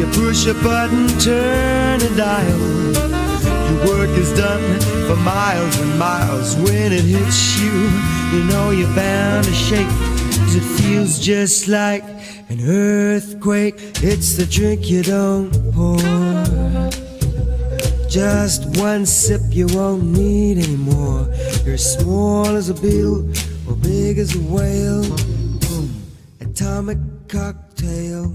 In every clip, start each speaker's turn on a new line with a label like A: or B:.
A: You push a button, turn a dial. Your work is done for miles and miles. When it hits you, you know you're bound to shake. Cause it feels just like an earthquake. It's the drink you don't pour. Just one sip you won't need anymore. You're as small as a beetle or big as a whale. Boom, atomic cocktail.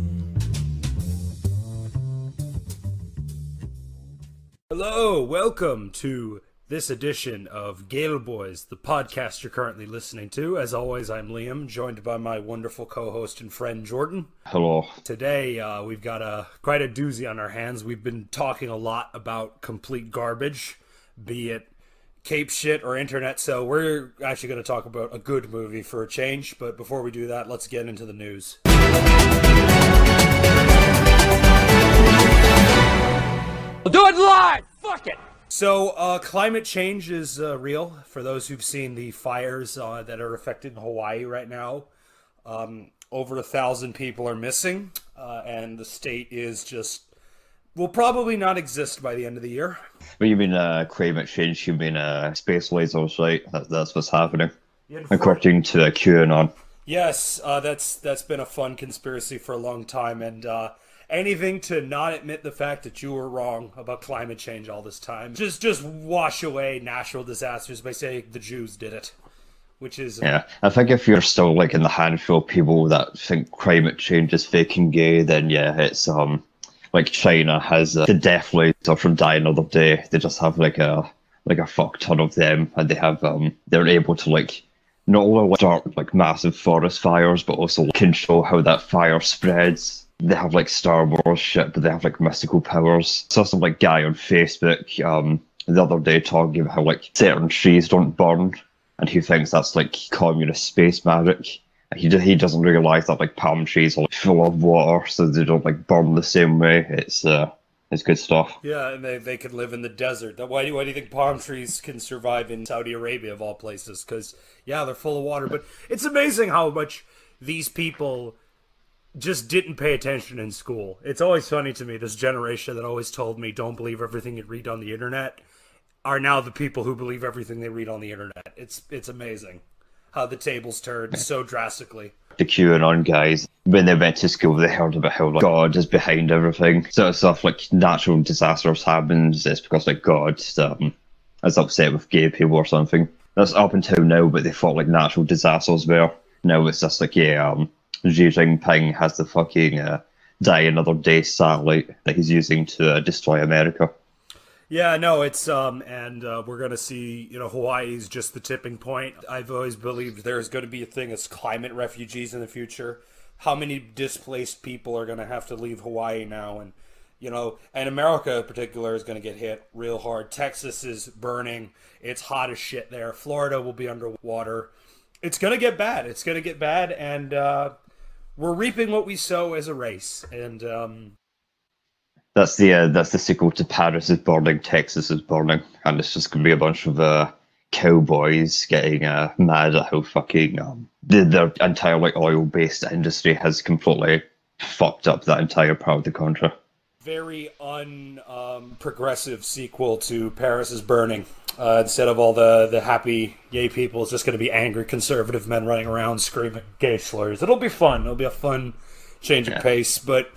B: Hello, welcome to this edition of Gale Boys, the podcast you're currently listening to. As always, I'm Liam, joined by my wonderful co-host and friend Jordan.
C: Hello.
B: Today, uh, we've got a quite a doozy on our hands. We've been talking a lot about complete garbage, be it cape shit or internet. So we're actually going to talk about a good movie for a change. But before we do that, let's get into the news.
D: We'll do it live! Fuck it!
B: So, uh, climate change is uh, real. For those who've seen the fires uh, that are affected in Hawaii right now, um, over a thousand people are missing, uh, and the state is just will probably not exist by the end of the year.
C: But you mean uh, climate change? You mean uh, space lasers, right? That, that's what's happening,
B: Yeah, and for-
C: according to QAnon.
B: Yes, uh, that's that's been a fun conspiracy for a long time, and uh, anything to not admit the fact that you were wrong about climate change all this time, just just wash away natural disasters by saying the Jews did it, which is
C: Yeah, I think if you're still like in the handful of people that think climate change is fake and gay, then yeah, it's um like China has uh, the death laser from Die Another Day. They just have like a like a fuck ton of them, and they have um they're able to like not only start like massive forest fires, but also control how that fire spreads. They have like Star Wars shit, but they have like mystical powers. Saw some like guy on Facebook um the other day talking about how like certain trees don't burn, and he thinks that's like communist space magic. He he doesn't realize that like palm trees are like full of water, so they don't like burn the same way. It's uh it's good stuff.
B: Yeah, and they, they could live in the desert. Why do, why do you think palm trees can survive in Saudi Arabia, of all places? Because, yeah, they're full of water. But it's amazing how much these people just didn't pay attention in school. It's always funny to me, this generation that always told me, don't believe everything you read on the internet, are now the people who believe everything they read on the internet. It's, it's amazing how the tables turned so drastically.
C: The QAnon guys, when they went to school, they heard about how like God is behind everything. So stuff like natural disasters happens, it's because like God um, is upset with gay people or something. That's up until now, but they thought like natural disasters were. Now it's just like yeah, um, Xi Jinping has the fucking uh, die another day satellite that he's using to uh, destroy America.
B: Yeah, no, it's um, and uh, we're gonna see. You know, Hawaii's just the tipping point. I've always believed there's going to be a thing as climate refugees in the future. How many displaced people are going to have to leave Hawaii now? And you know, and America in particular is going to get hit real hard. Texas is burning. It's hot as shit there. Florida will be underwater. It's going to get bad. It's going to get bad, and uh, we're reaping what we sow as a race. And um,
C: That's the uh, that's the sequel to Paris is burning, Texas is burning, and it's just gonna be a bunch of uh, cowboys getting uh, mad at how fucking um, the, their entire like oil based industry has completely fucked up that entire part of the country.
B: very un um, progressive sequel to Paris is Burning. Uh, instead of all the, the happy gay people, it's just going to be angry conservative men running around screaming gay slurs. It'll be fun. It'll be a fun change of pace, but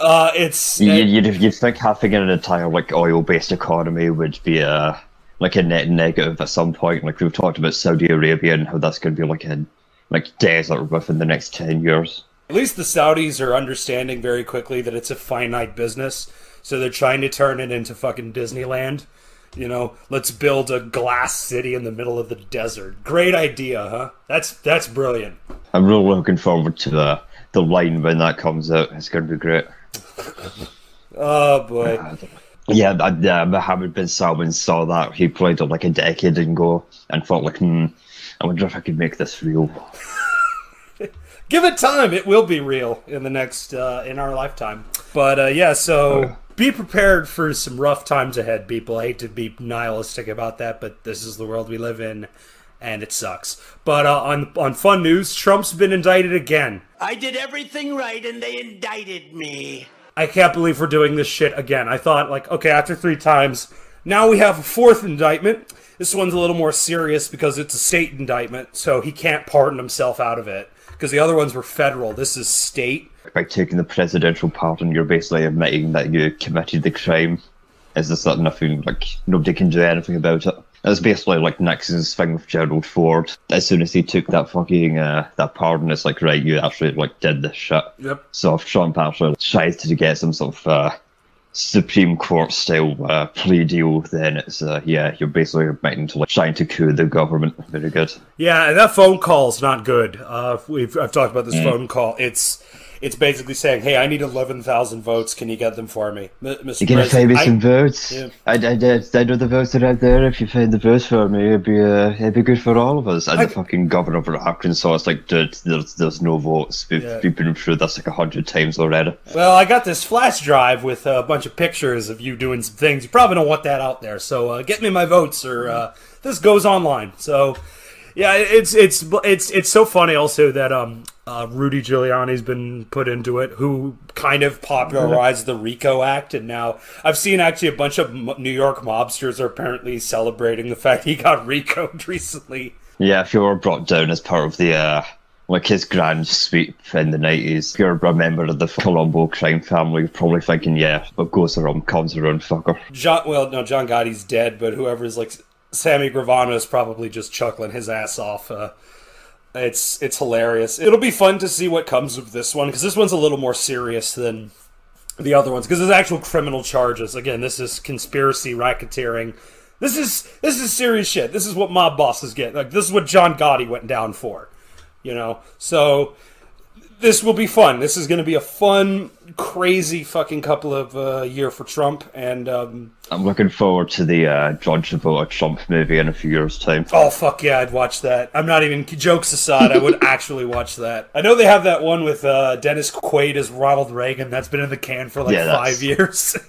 B: uh, it's
C: You, you'd, you'd think having an entire like oil based economy would be a like a net negative at some point. Like we've talked about Saudi Arabia and how that's going to be like a like desert within the next ten years.
B: At least the Saudis are understanding very quickly that it's a finite business, so they're trying to turn it into fucking Disneyland. You know, let's build a glass city in the middle of the desert. Great idea, huh? That's that's brilliant.
C: I'm really looking forward to the the line when that comes out. It's going to be great.
B: Oh boy.
C: Yeah, yeah, Mohammed bin Salman saw that. He played it like a decade ago and thought like, hmm, I wonder if I could make this real.
B: Give it time; it will be real in the next uh, in our lifetime. But uh, yeah, so be prepared for some rough times ahead, people. I hate to be nihilistic about that, but this is the world we live in, and it sucks. But uh, on on fun news, Trump's been indicted again.
E: I did everything right and they indicted me.
B: I can't believe we're doing this shit again. I thought, like, okay, after three times, now we have a fourth indictment. This one's a little more serious because it's a state indictment, so he can't pardon himself out of it. Because the other ones were federal. This is state.
C: By taking the presidential pardon, you're basically admitting that you committed the crime. Is this not nothing like nobody can do anything about it? It's basically like Nixon's thing with Gerald Ford. As soon as he took that fucking uh, that pardon, it's like right, you actually like did this shit.
B: Yep.
C: So if Trump actually tries to get some sort of uh, Supreme Court style uh, plea deal, then it's uh, yeah, you're basically admitting to like trying to coup the government. Very good.
B: Yeah, and that phone call's not good. Uh, we've I've talked about this phone call. It's it's basically saying, "Hey, I need eleven thousand votes. Can you get them for me, M- Mr.
C: You're gonna find me
B: I-
C: some votes.
B: Yeah.
C: I, I, I, I know the votes are out there. If you find the votes for me, it'd be uh, it'd be good for all of us. And
B: I-
C: the fucking governor of Arkansas is like, dude, there's there's no votes. We've,
B: Yeah.
C: we've been through this like a hundred times already.
B: Well, I got this flash drive with a bunch of pictures of you doing some things. You probably don't want that out there. So uh, get me my votes, or uh, this goes online. So yeah, it's it's it's it's so funny also that um uh, Rudy Giuliani's been put into it, who kind of popularized the RICO Act, and now I've seen actually a bunch of New York mobsters are apparently celebrating the fact he got RICO'd recently.
C: Yeah, if you were brought down as part of the uh, like his grand sweep in the nineties, if you're a member of the Colombo crime family, you're probably thinking, yeah, what goes around comes around, fucker.
B: John, well, no, John Gotti's dead, but whoever's like Sammy Gravano is probably just chuckling his ass off. Uh, it's it's hilarious. It'll be fun to see what comes of this one because this one's a little more serious than the other ones because there's actual criminal charges. Again, this is conspiracy, racketeering. This is this is serious shit. This is what mob bosses get. Like this is what John Gotti went down for. You know, so this will be fun. This is going to be a fun, crazy fucking couple of uh, year for Trump, and um,
C: I'm looking forward to the uh, John Travolta Trump movie in a few years' time.
B: Oh fuck yeah, I'd watch that. I'm not even jokes aside. I would actually watch that. I know they have that one with uh, Dennis Quaid as Ronald Reagan. That's been in the can for like
C: Yeah,
B: five years.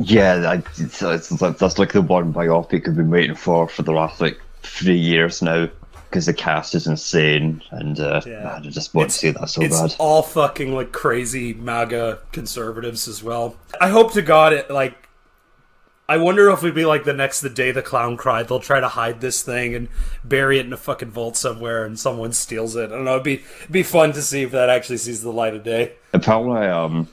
C: Yeah, it's, that's like the one biopic I've been waiting for for the last like three years now because the cast is insane and uh,
B: Yeah.
C: I just want to see that so
B: it's
C: bad.
B: all fucking like crazy MAGA conservatives as well. I hope to God it like. I wonder if we'd be like the next the day the clown cried. They'll try to hide this thing and bury it in a fucking vault somewhere, and someone steals it. I don't know. It'd be it'd be fun to see if that actually sees the light of day.
C: Apparently, um,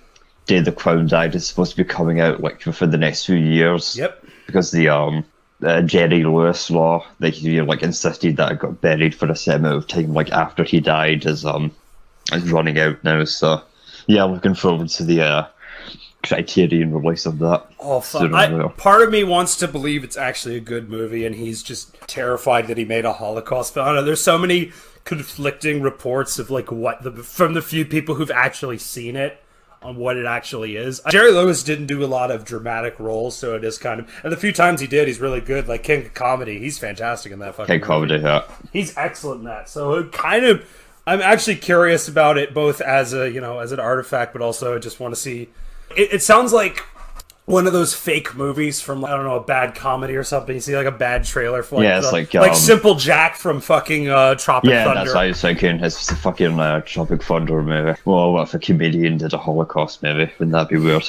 C: Day the Clown Died is supposed to be coming out like for the next few years.
B: Yep.
C: Because the um uh, Jerry Lewis law, like he like insisted that it got buried for a set amount of time, like after he died, is um is running out now. So yeah, I'm looking forward to the uh, Criterion release of that.
B: Oh fuck! I, part of me wants to believe it's actually a good movie, and he's just terrified that he made a Holocaust film. I don't know. There's so many conflicting reports of like what the from the few people who've actually seen it on what it actually is. Jerry Lewis didn't do a lot of dramatic roles, so it is kind of. And the few times he did, he's really good. Like King of Comedy, he's fantastic in that fucking. Movie.
C: comedy that.
B: He's excellent in that. So it kind of, I'm actually curious about it, both as a you know as an artifact, but also I just want to see. It, it sounds like one of those fake movies from I don't know a bad comedy or something. You see like a bad trailer for like,
C: Yeah, it's
B: the-
C: like,
B: like
C: um,
B: Simple Jack from fucking uh, Tropic
C: Yeah,
B: Thunder.
C: that's what I was thinking. It's the fucking uh, Tropic Thunder movie. Well, what if a comedian did a Holocaust movie? Wouldn't that be weird?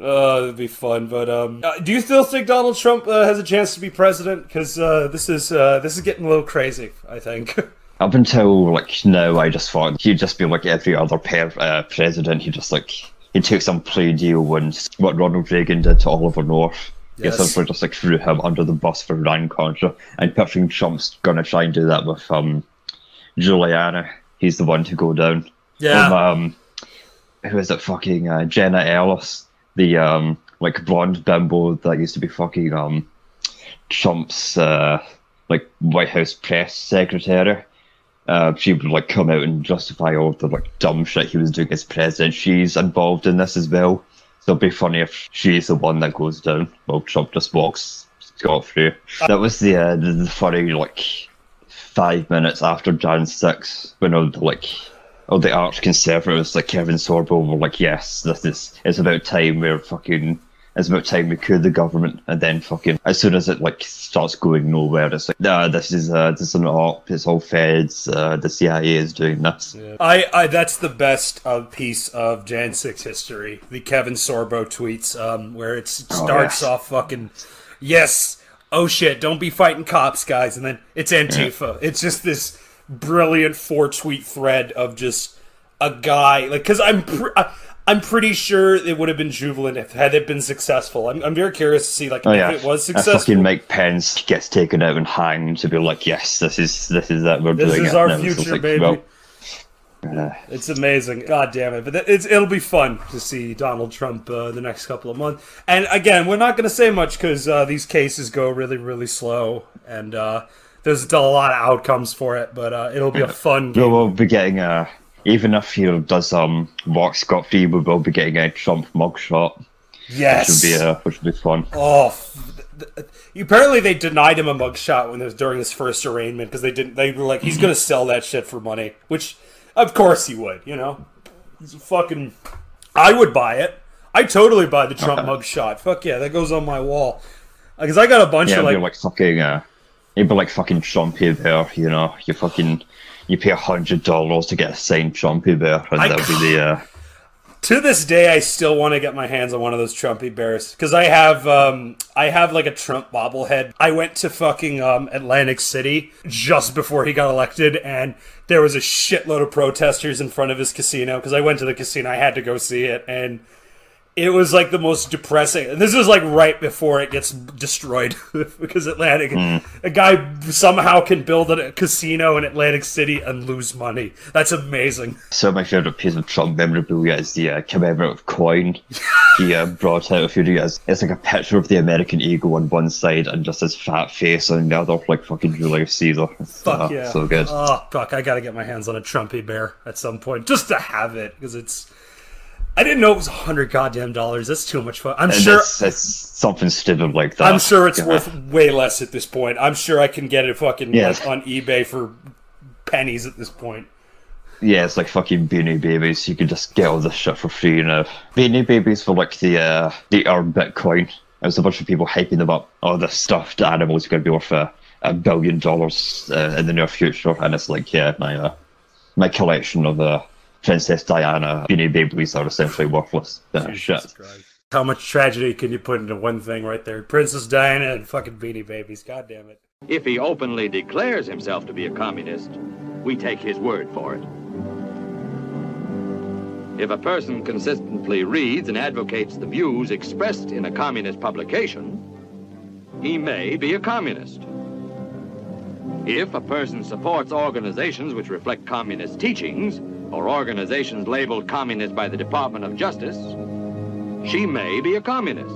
B: Uh, it'd be fun. But um, uh, do you still think Donald Trump uh, has a chance to be president? Because uh, this is uh, this is getting a little crazy. I think.
C: Up until like now, I just thought he'd just be like every other per- uh, president. He just like he took some plea deal when what Ronald Reagan did to Oliver North.
B: Yes.
C: Yes, essentially just like threw him under the bus for Iran Contra. I'm picturing Trump's gonna try and do that with um Giuliani. He's the one to go down.
B: Yeah.
C: Or, um, who is it? Fucking uh, Jenna Ellis, the um like blonde bimbo that used to be fucking um Trump's uh like White House press secretary. Uh, she would like come out and justify all the like dumb shit he was doing as president. She's involved in this as well. So it'd be funny if she's the one that goes down while Trump just walks scot free. That was the, uh, the the funny like five minutes after Jan six when all the like all the arch conservatives like Kevin Sorbo were like, yes, this is it's about time we're fucking it's much time we could the government, and then fucking as soon as it like starts going nowhere, it's like, nah, this is uh, this is an op, it's all feds, uh, the CIA is doing this.
B: I, I that's the best uh, piece of Jan Six history. The Kevin Sorbo tweets, um, where it starts
C: yes.
B: off fucking, yes, oh shit, don't be fighting cops, guys, and then it's Antifa. It's just this brilliant four tweet thread of just a guy, like, because I'm. Pre- I, I'm pretty sure it would have been jubilant if had it been successful. I'm, I'm very curious to see like
C: Oh
B: if
C: yeah,
B: it was successful.
C: fucking Mike Pence gets taken out and hanged to be like, yes, this is this is that We're
B: This
C: doing
B: is
C: it.
B: our future,
C: like,
B: baby.
C: well, uh,
B: It's amazing. God damn it. But it's, it'll be fun to see Donald Trump uh, the next couple of months. And again, we're not going to say much because uh, these cases go really, really slow. And uh, there's a lot of outcomes for it. But uh, it'll be a fun
C: We'll be getting a. Even if he does um walk scot free, we will be getting a Trump mugshot, which
B: Yes.
C: would be uh, which would be fun.
B: Oh, f- th- th- apparently they denied him a mugshot when it was during his first arraignment because they didn't. They were like, he's gonna sell that shit for money, which of course he would. You know, he's a fucking. I would buy it. I totally buy the Trump mugshot. Fuck yeah, that goes on my wall. Because I got a bunch
C: Yeah,
B: of like,
C: like fucking. Uh, it'd be like fucking Trumpy Bear, you know. You fucking you pay a hundred dollars to get a signed Trumpy Bear, and
B: I-
C: that would be the. Uh,
B: to this day, I still want to get my hands on one of those Trumpy bears because I have um I have like a Trump bobblehead. I went to fucking um Atlantic City just before he got elected, and there was a shitload of protesters in front of his casino because I went to the casino. I had to go see it, and it was like the most depressing. And this is like right before it gets destroyed because Atlantic, a guy somehow can build a casino in Atlantic City and lose money. That's amazing.
C: So my favourite piece of Trump memorabilia is the uh, commemorative coin he uh, brought out a few years. It's like a picture of the American eagle on one side and just his fat face on the other, like fucking Julius Caesar.
B: Fuck
C: uh,
B: yeah.
C: So good.
B: Oh, fuck. I gotta get my hands on a Trumpy bear at some point just to have it because it's. I didn't know it was a hundred goddamn dollars. That's too much fun. I'm
C: and
B: sure.
C: it's, it's something stupid like that.
B: I'm sure it's
C: Yeah.
B: worth way less at this point. I'm sure I can get it fucking
C: Yes.
B: like, on eBay for pennies at this point.
C: Yeah, it's like fucking Beanie Babies. You can just get all this shit for free now. Beanie Babies for like the uh, the earn Bitcoin. There's a bunch of people hyping them up. Oh, this stuffed animal is going to be worth a, a billion dollars uh, in the near future, and it's like, yeah, my uh, my collection of uh, Princess Diana Beanie Babies are essentially worthless. Uh, shit.
B: How much tragedy can you put into one thing right there? Princess Diana and fucking Beanie Babies. God damn it.
E: If he openly declares himself to be a communist, we take his word for it. If a person consistently reads and advocates the views expressed in a communist publication, he may be a communist. If a person supports organizations which reflect communist teachings, or organizations labeled communist by the Department of Justice, she may be a communist.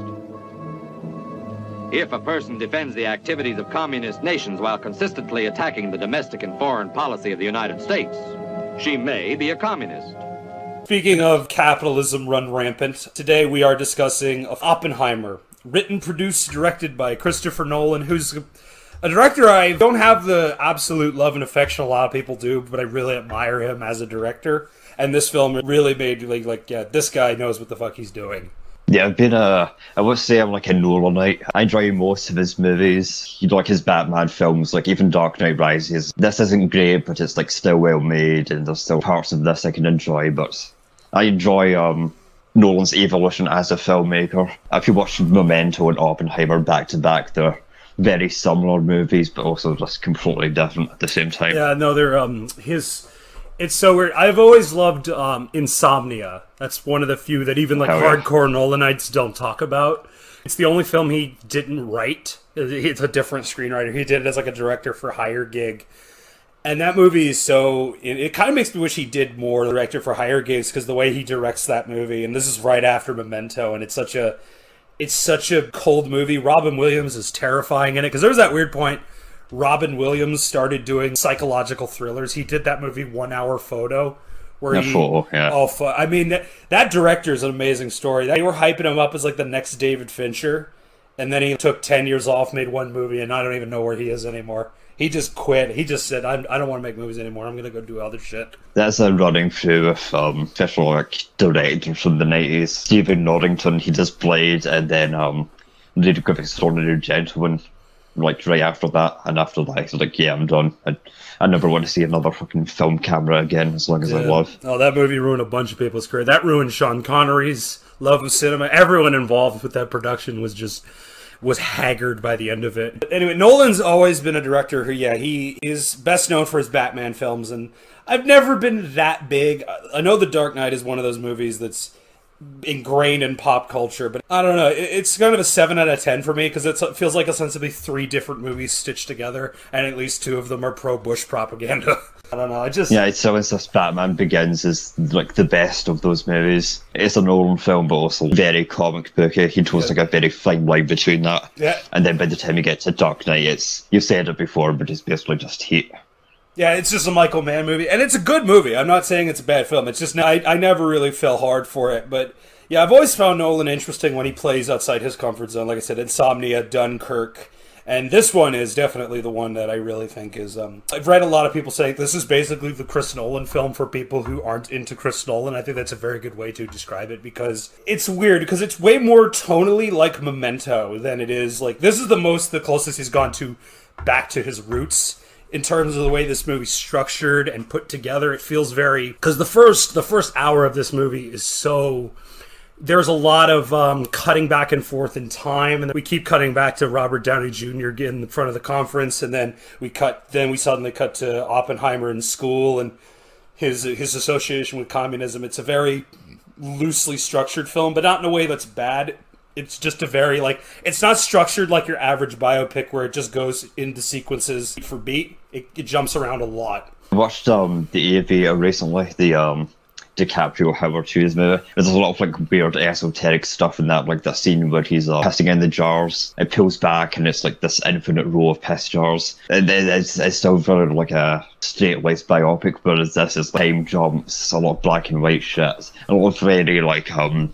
E: If a person defends the activities of communist nations while consistently attacking the domestic and foreign policy of the United States, she may be a communist.
B: Speaking of capitalism run rampant, today we are discussing Oppenheimer, written, produced, directed by Christopher Nolan, who's a director I don't have the absolute love and affection a lot of people do, but I really admire him as a director. And this film really made me like, yeah, this guy knows what the fuck he's doing.
C: Yeah, I've been a. I would say I'm like a Nolanite. I enjoy most of his movies. You know, like his Batman films, like even Dark Knight Rises. This isn't great, but it's like still well made, and there's still parts of this I can enjoy. But I enjoy um Nolan's evolution as a filmmaker. If you watch Memento and Oppenheimer back to back, they're very similar movies, but also just completely different at the same time.
B: Yeah, no, they're um his. It's so weird. I've always loved um, Insomnia. That's one of the few that even like
C: Hell yeah.
B: hardcore Nolanites don't talk about. It's the only film he didn't write. It's a different screenwriter. He did it as like a director for hire gig. And that movie is so. It, it kind of makes me wish he did more director for hire gigs because the way he directs that movie, and this is right after Memento, and it's such a, it's such a cold movie. Robin Williams is terrifying in it because there was that weird point. Robin Williams started doing psychological thrillers. He did that movie One Hour Photo, where he.
C: Photo, yeah.
B: Oh, fu- I mean that, that director is an amazing story. They were hyping him up as like the next David Fincher, and then he took ten years off, made one movie, and I don't even know where he is anymore. He just quit. He just said, I'm, "I don't want to make movies anymore. I'm gonna go do other shit."
C: That's a running through with um, especially like directors from the nineties. Stephen Norrington, he just played, and then um, Lady Griffith's Extraordinary Gentleman, like right after that. And after that, he's like, "Yeah, I'm done. I, I never want to see another fucking film camera again as long as I
B: Yeah.
C: live."
B: Oh, that movie ruined a bunch of people's career. That ruined Sean Connery's love of cinema. Everyone involved with that production was just was haggard by the end of it. But Anyway, Nolan's always been a director who, yeah, he is best known for his Batman films, and I've never been that big. I know The Dark Knight is one of those movies that's ingrained in pop culture, but I don't know. It's kind of a seven out of ten for me because it feels like ostensibly three different movies stitched together, and at least two of them are pro-Bush propaganda. I don't know. I just
C: Yeah, It's so it's just Batman Begins is like the best of those movies. It's a Nolan film, but also very comic booky. He draws like a very fine line between that.
B: Yeah.
C: And then by the time you get to Dark Knight, it's you've said it before, but it's basically just heat.
B: Yeah, it's just a Michael Mann movie, and it's a good movie. I'm not saying it's a bad film. It's just I, I never really fell hard for it, but yeah, I've always found Nolan interesting when he plays outside his comfort zone. Like I said, Insomnia, Dunkirk, and this one is definitely the one that I really think is. Um, I've read a lot of people say this is basically the Chris Nolan film for people who aren't into Chris Nolan. I think that's a very good way to describe it because it's weird because it's way more tonally like Memento than it is like this is the most the closest he's gone to back to his roots in terms of the way this movie's structured and put together it feels very because the first the first hour of this movie is so there's a lot of um, cutting back and forth in time, and we keep cutting back to Robert Downey Jr. Getting in front of the conference, and then we cut. Then we suddenly cut to Oppenheimer in school and his his association with communism. It's a very loosely structured film, but not in a way that's bad. It's just a very like it's not structured like your average biopic where it just goes into sequences for beat. It, it jumps around a lot.
C: I watched um the Aviator recently, the um DiCaprio Howard Hughes movie. There's a lot of like weird esoteric stuff in that, like that scene where he's uh, pissing in the jars. It pulls back and it's like this infinite row of piss jars. And it- it's, it's still very like a straight laced biopic, but it's, this is time jumps, a lot of black and white shit, a lot of very like um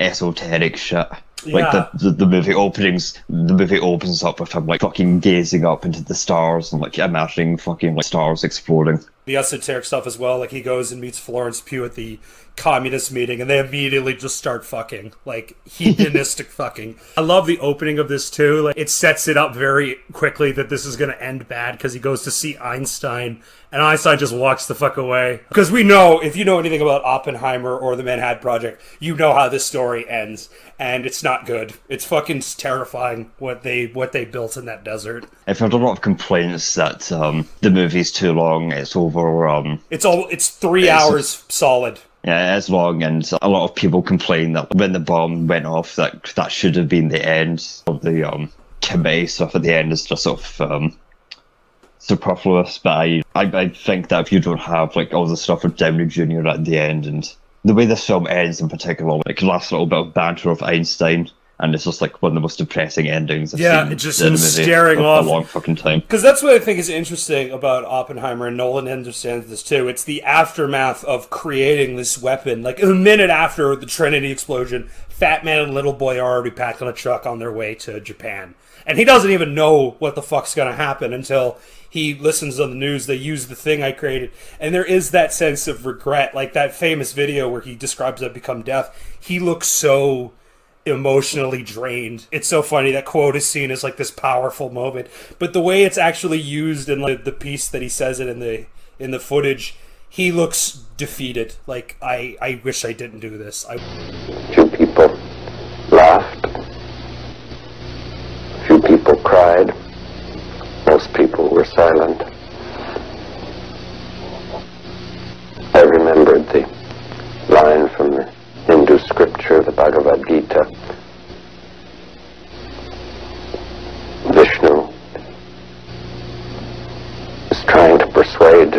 C: esoteric shit. Like
B: Yeah.
C: the, the the movie openings, the movie opens up with him like fucking gazing up into the stars and like imagining fucking like stars exploding.
B: the esoteric stuff as well. Like he goes and meets Florence Pugh at the communist meeting, and they immediately just start fucking, like hedonistic fucking. I love the opening of this too. Like it sets it up very quickly that this is going to end bad because he goes to see Einstein, and Einstein just walks the fuck away. Because we know, if you know anything about Oppenheimer or the Manhattan Project, you know how this story ends, and it's not good. It's fucking terrifying what they what they built in that desert.
C: I've heard a lot of complaints that um, the movie's too long. It's over. Um,
B: It's all it's three
C: It's-
B: hours solid.
C: Yeah, it's long, and a lot of people complain that when the bomb went off, that that should have been the end of the um, committee stuff. At the end is just sort of um, superfluous. But I, I, I think that if you don't have like all the stuff with Downey Jr. at the end, and the way this film ends in particular, like last little bit of banter of Einstein. And it's just like one of the most depressing endings. I've
B: Yeah,
C: seen
B: just
C: in a
B: him
C: movie
B: staring
C: for
B: off.
C: a long fucking time.
B: Because that's what I think is interesting about Oppenheimer, and Nolan understands this too. It's the aftermath of creating this weapon. Like a minute after the Trinity explosion, Fat Man and Little Boy are already packed on a truck on their way to Japan. And he doesn't even know what the fuck's gonna happen until he listens on the news. They use the thing I created. And there is that sense of regret. Like that famous video where he describes that become death. He looks so emotionally drained. It's so funny that quote is seen as like this powerful moment, but the way it's actually used in like the piece that he says it in the in the footage, he looks defeated. Like I I wish I didn't do this. I
F: Few people laughed. Few people cried. Most people were silent. I remembered the line from the Hindu scripture, the Bhagavad Gita. Vishnu is trying to persuade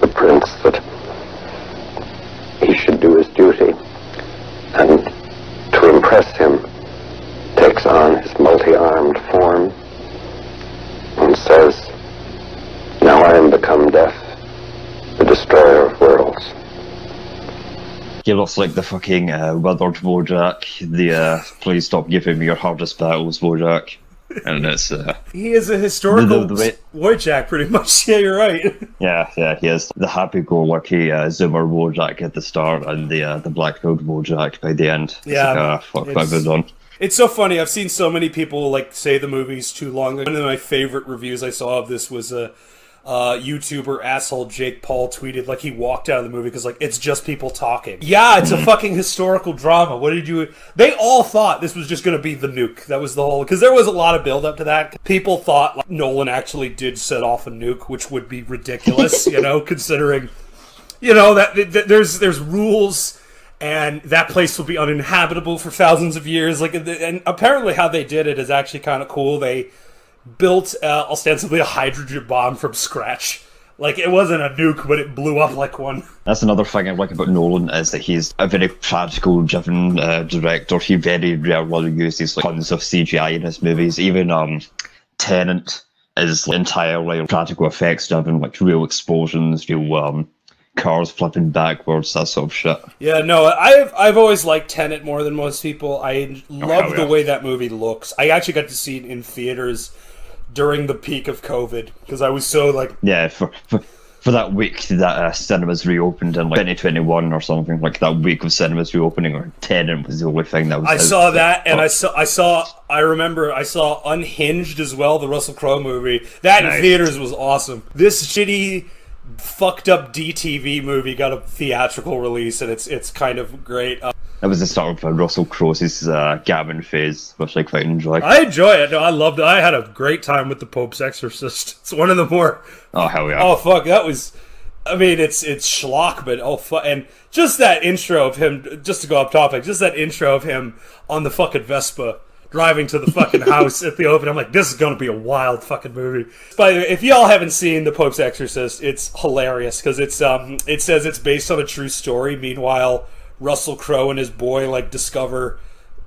F: the prince that he should do his duty and to impress him takes on his multi-armed form and says, Now I am become death, the destroyer of worlds.
C: He looks like the fucking uh, withered Wojak. The uh, please stop giving me your hardest battles, Wojak. and it's uh,
B: He is a historical
C: The- the- the way-
B: Wojak, pretty much. Yeah, you're right.
C: yeah, yeah, he is the happy-go-lucky uh, Zoomer Wojak at the start and the uh, the black-pilled Wojak by the end. It's
B: Yeah,
C: like, ah, fuck,
B: it's-
C: what have I done?
B: It's so funny. I've seen so many people like say the movie's too long. One of my favorite reviews I saw of this was a uh, Uh, YouTuber asshole Jake Paul tweeted like he walked out of the movie because like it's just people talking. Yeah, it's a fucking historical drama. What did you? They all thought this was just going to be the nuke. That was the whole because there was a lot of build up to that. People thought like, Nolan actually did set off a nuke, which would be ridiculous, you know, considering you know that, that there's there's rules and that place will be uninhabitable for thousands of years like and apparently how they did it is actually kind of cool they built uh, ostensibly a hydrogen bomb from scratch like it wasn't a nuke but it blew up like one
C: That's another thing I like about Nolan is that he's a very practical driven uh, director. He very rarely uses like, tons of CGI in his movies. Even um, Tenet is entirely practical effects driven, like real explosions, real um, cars flipping backwards, that sort of shit.
B: yeah no i've i've always liked tenet more than most people i love
C: hell
B: the
C: yeah.
B: way that movie looks i actually got to see it in theaters during the peak of covid because i was so like
C: Yeah, for for, for that week that uh, cinemas reopened in like 2021 or something, like that week of cinemas reopening, or Tenet was the only thing that was.
B: I
C: out.
B: saw that, and
C: Oh.
B: I saw, I saw, I remember, I saw Unhinged as well, the Russell Crowe movie. That in theaters was awesome. This shitty, fucked up DTV movie got a theatrical release, and it's it's kind of great. Uh,
C: That was the start of uh, Russell Crowe's uh, Gavin phase, which I quite enjoy.
B: I enjoy it. No, I loved it. I had a great time with the Pope's Exorcist. It's one of the more
C: oh hell yeah!
B: Oh fuck, that was. I mean, it's it's schlock, but oh fuck, and just that intro of him. Just to go off topic, just that intro of him on the fucking Vespa driving to the fucking house at the open. I'm like, this is gonna be a wild fucking movie. By the way, if y'all haven't seen The Pope's Exorcist, it's hilarious because it's um it says it's based on a true story. Meanwhile, Russell Crowe and his boy like discover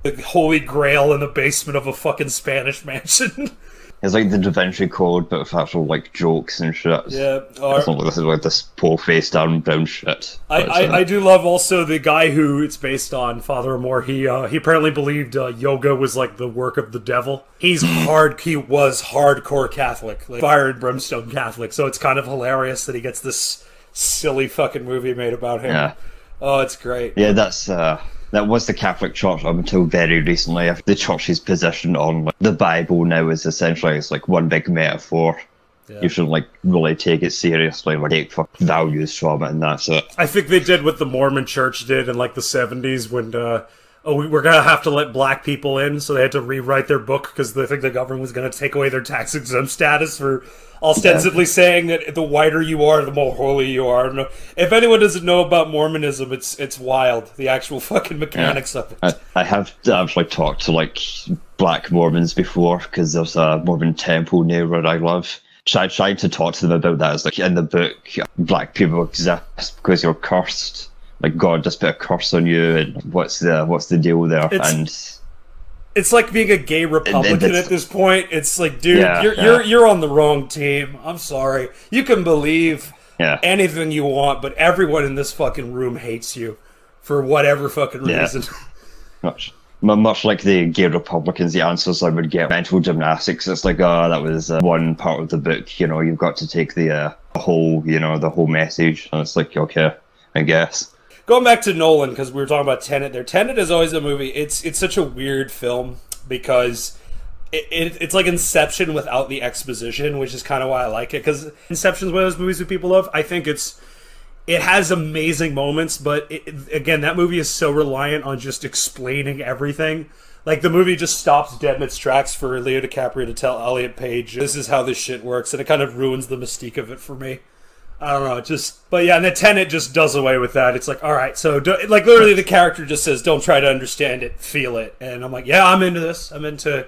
B: the Holy Grail in the basement of a fucking Spanish mansion.
C: It's like the Da Vinci Code, but with actual like jokes and shit.
B: yeah, or,
C: It's not like this is like this poor face down brown shit.
B: I, I,
C: uh,
B: I do love also the guy who it's based on, Father Amorth. He uh, he apparently believed uh, yoga was like the work of the devil. He's hard. He was hardcore Catholic, like fire and brimstone Catholic. So it's kind of hilarious that he gets this silly fucking movie made about him.
C: Yeah.
B: Oh, it's great.
C: Yeah, that's uh, that was the Catholic Church up until very recently. The Church's position on like, the Bible now is essentially it's like one big metaphor. You shouldn't like really take it seriously, like take values from it, and that's it.
B: I think they did what the Mormon Church did in like the seventies when. Uh, Oh, we we're gonna have to let black people in, so they had to rewrite their book because they think the government was gonna take away their tax exempt status for ostensibly saying that the whiter you are, the more holy you are. If anyone doesn't know about Mormonism, it's it's wild. The actual fucking mechanics of it.
C: I, I have actually talked to like black Mormons before because there's a Mormon temple near where I live. Tried trying to talk to them about that. It's like in the book, black people exist because you're cursed. Like God just put a curse on you, and what's the what's the deal there?
B: It's-
C: and
B: It's like being a gay Republican at this point. It's like, dude,
C: Yeah,
B: you're
C: yeah.
B: you're you're on the wrong team. I'm sorry. You can believe
C: yeah,
B: anything you want, but everyone in this fucking room hates you for whatever fucking reason.
C: much. Much like the gay Republicans, the answers I would get mental gymnastics. It's like, oh, that was uh, one part of the book. You know, you've got to take the uh, whole, you know, the whole message. And it's like, okay, I guess.
B: Going back to Nolan because we were talking about Tenet. There, Tenet is always a movie. It's it's such a weird film because it, it, it's like Inception without the exposition, which is kind of why I like it. Because Inception is one of those movies that people love. I think it's it has amazing moments, but it, again, that movie is so reliant on just explaining everything. Like the movie just stops dead in its tracks for Leo DiCaprio to tell Elliot Page, "This is how this shit works," and it kind of ruins the mystique of it for me. I don't know, just but yeah, and the Tenet just does away with that. It's like, all right, so do, like literally the character just says, "Don't try to understand it, feel it," and I'm like, yeah, I'm into this. I'm into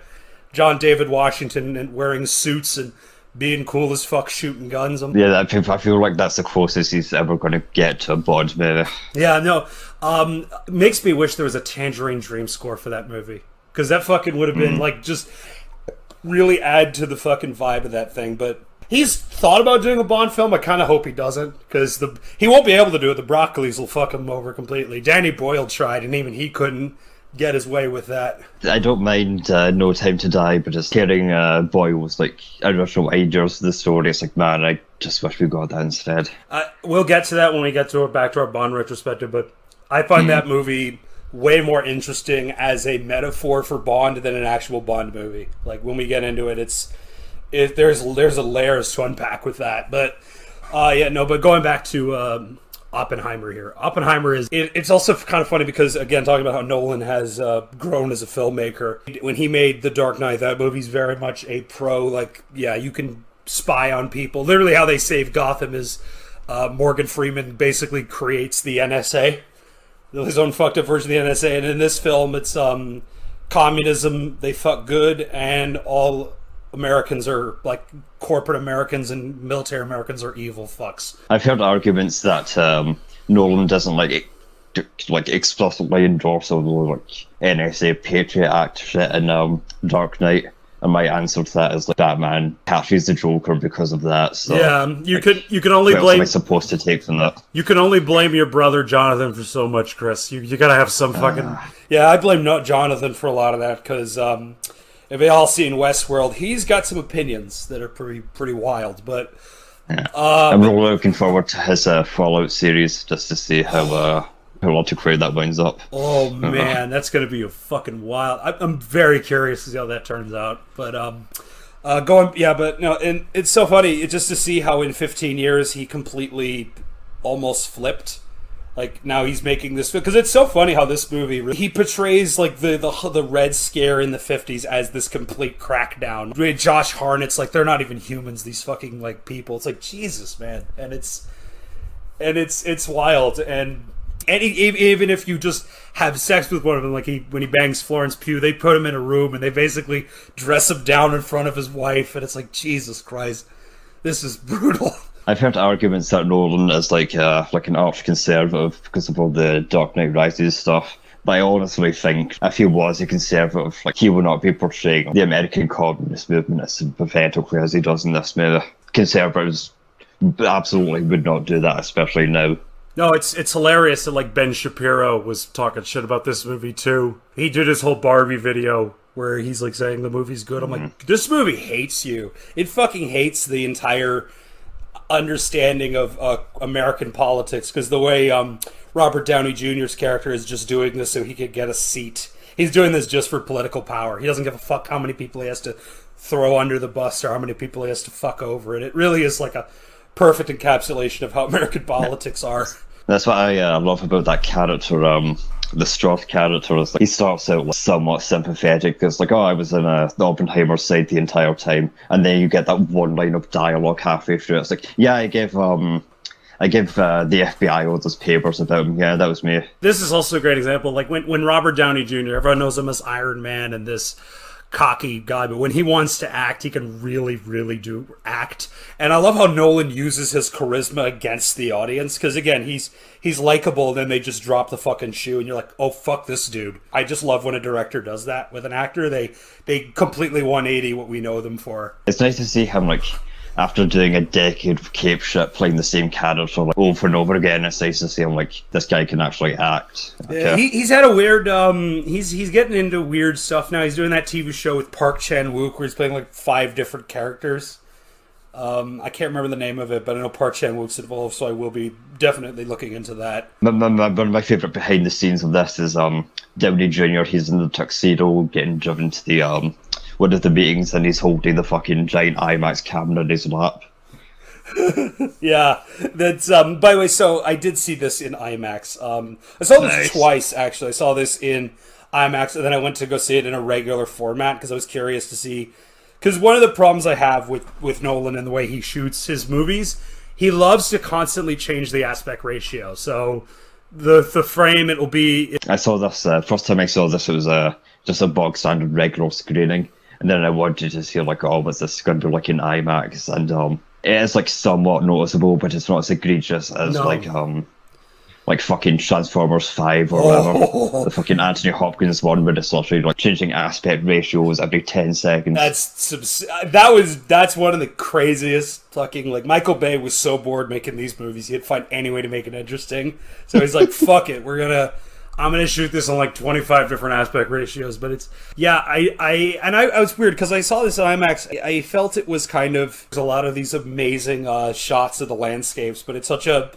B: John David Washington and wearing suits and being cool as fuck, shooting guns. I'm,
C: Yeah, I feel, I feel like that's the closest he's ever going to get to a Bond movie.
B: Yeah, no. Um, makes me wish there was a Tangerine Dream score for that movie because that fucking would have been like just really add to the fucking vibe of that thing. But he's thought about doing a Bond film. I kind of hope he doesn't because the he won't be able to do it. The Broccolis will fuck him over completely. Danny Boyle tried and even he couldn't get his way with that.
C: I don't mind uh, No Time to Die, but just hearing uh, Boyle's like original ideas of the story, it's like, man, I just wish we got that instead.
B: Uh, we'll get to that when we get to back to our Bond retrospective, but I find that movie way more interesting as a metaphor for Bond than an actual Bond movie. Like when we get into it, it's it, there's there's a layers to unpack with that. But uh, yeah, no. But going back to um, Oppenheimer here, Oppenheimer is it, it's also kind of funny because again, talking about how Nolan has uh, grown as a filmmaker. When he made The Dark Knight, that movie's very much a pro. Like, yeah, you can spy on people. Literally, how they save Gotham is uh, Morgan Freeman basically creates the NSA his own fucked up version of the NSA. And in this film, it's um, communism. They fuck good, and all Americans are like corporate Americans and military Americans are evil fucks.
C: I've heard arguments that um, Nolan doesn't like like explicitly endorse all the like NSA Patriot Act shit in um, Dark Knight. And my answer to that is like Batman catches the Joker because of that. So
B: yeah, you like, can you can only
C: what
B: blame.
C: Am I supposed to take from that?
B: You can only blame your brother Jonathan for so much, Chris. You you gotta have some fucking. Uh, yeah, I blame not Jonathan for a lot of that because um, if they all seen Westworld, he's got some opinions that are pretty pretty wild. But
C: yeah. uh, I'm really looking forward to his uh, Fallout series just to see how. Uh, how create that winds up.
B: Oh man, that's gonna be a fucking wild. I'm very curious to see how that turns out. But um, uh, going yeah, but no, and it's so funny just to see how in 15 years he completely almost flipped. Like now he's making this because it's so funny how this movie he portrays like the the the Red Scare in the 50s as this complete crackdown. Josh Hartnett's like they're not even humans. These fucking like people. It's like Jesus, man, and it's and it's it's wild and and even if you just have sex with one of them, like he when he bangs Florence Pugh, they put him in a room and they basically dress him down in front of his wife, and it's like Jesus Christ, this is brutal.
C: I've heard arguments that Nolan is like uh, like an arch conservative because of all the Dark Knight Rises stuff. But I honestly think if he was a conservative, like he would not be portraying the American communist movement as sympathetically as he does in this movie. Conservatives absolutely would not do that, especially now.
B: No, it's it's hilarious that like Ben Shapiro was talking shit about this movie too. He did his whole Barbie video where he's like saying the movie's good. I'm like, mm-hmm. this movie hates you. It fucking hates the entire understanding of uh, American politics because the way um, Robert Downey Jr.'s character is just doing this so he could get a seat. He's doing this just for political power. He doesn't give a fuck how many people he has to throw under the bus or how many people he has to fuck over. And it really is like a perfect encapsulation of how American politics are.
C: That's what I uh, love about that character. Um, the Strauss character is like, he starts out somewhat sympathetic. Because like oh I was in a, the Oppenheimer side the entire time. And then you get that one line of dialogue halfway through. It's like yeah I gave um I give uh, the FBI all those papers about him. Yeah that was me.
B: This is also a great example. Like when, when Robert Downey Jr. everyone knows him as Iron Man and this cocky guy, but when he wants to act, he can really, really do act. And I love how Nolan uses his charisma against the audience because again, he's he's likable. Then they just drop the fucking shoe, and you're like, oh fuck this dude. I just love when a director does that with an actor. They they completely 180 what we know them for.
C: It's nice to see him like after doing a decade of cape shit playing the same character like over and over again it's nice to see him like this guy can actually act
B: okay. yeah, he, he's had a weird um he's he's getting into weird stuff now he's doing that tv show with park chan-wook where he's playing like five different characters um, I can't remember the name of it, but I know Park Chan Wook's involved, so I will be definitely looking into that.
C: One of my favorite behind the scenes of this is um, Downey Jr. He's in the tuxedo getting driven to the um, one of the meetings and he's holding the fucking giant IMAX camera in his lap.
B: yeah, that's um. By the way, so I did see this in IMAX. Um, I saw this nice. twice actually. I saw this in IMAX, and then I went to go see it in a regular format because I was curious to see. Because one of the problems I have with with Nolan and the way he shoots his movies, he loves to constantly change the aspect ratio. So the the frame it will be.
C: I saw this uh, first time I saw this. It was a uh, just a bog standard regular screening and then I wanted to see like, oh, was this going to be like an IMAX? And um, it is like somewhat noticeable, but it's not as egregious as no. like um, like fucking Transformers Five or whatever. Oh. The fucking Anthony Hopkins one, where it's literally like changing aspect ratios every ten seconds.
B: That's that was that's one of the craziest fucking like Michael Bay was so bored making these movies, he'd find any way to make it interesting. So he's like, "Fuck it, we're gonna." I'm gonna shoot this on like 25 different aspect ratios, but it's yeah, I I and I, I was weird because I saw this in IMAX. I, felt it was kind of there's a lot of these amazing uh, shots of the landscapes, but it's such a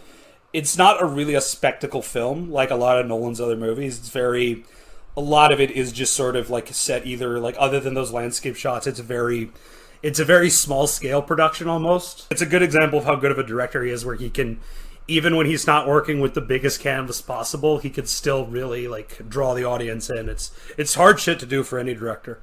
B: it's not a really a spectacle film like a lot of Nolan's other movies. It's very a lot of it is just sort of like set either like other than those landscape shots. It's very it's a very small scale production almost. It's a good example of how good of a director he is, where he can even when he's not working with the biggest canvas possible, he could still really like draw the audience in. It's it's hard shit to do for any director.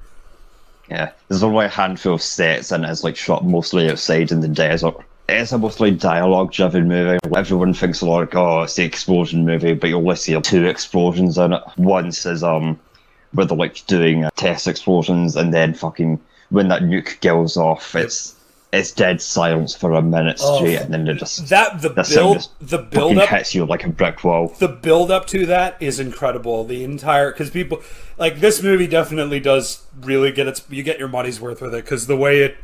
C: Yeah, there's only a handful of sets and it's like shot mostly outside in the desert. It's a mostly dialogue-driven movie. Everyone thinks a lot like, oh, it's the explosion movie, but you only see two explosions in it. Once is um where they're like doing uh, test explosions, and then fucking when that nuke goes off, it's it's dead silence for a minute oh, straight, and then it just
B: That the
C: the
B: build the build up
C: hits you like a brick wall.
B: the build up to that is incredible. The entire because people like this movie definitely does really get its you get your money's worth with it because the way it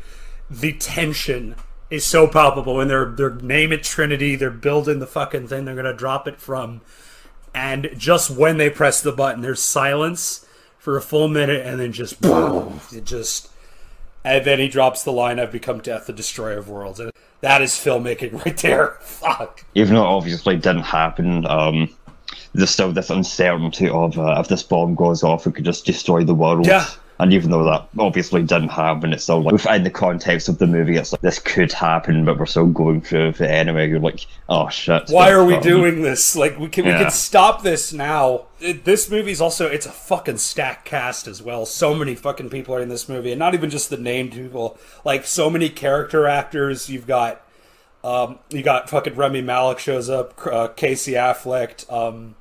B: the tension is so palpable and they're they're name it Trinity. They're building the fucking thing. They're gonna drop it from, and just when they press the button, there's silence for a full minute, and then just boom, it just. And then he drops the line, I've become death, the destroyer of worlds. And that is filmmaking right there. Fuck.
C: even though it obviously didn't happen, um, there's still this uncertainty of uh, if this bomb goes off, it could just destroy the world.
B: Yeah.
C: And even though that obviously didn't happen, it's still like within the context of the movie, it's like this could happen, but we're still going through it anyway. You're like, oh shit.
B: Why are we doing this? Like we can we can stop this now. It, this movie's also it's a fucking stacked cast as well. So many fucking people are in this movie, and not even just the named people. Like so many character actors. You've got um, you got fucking Rami Malek shows up, uh, Casey Affleck, um,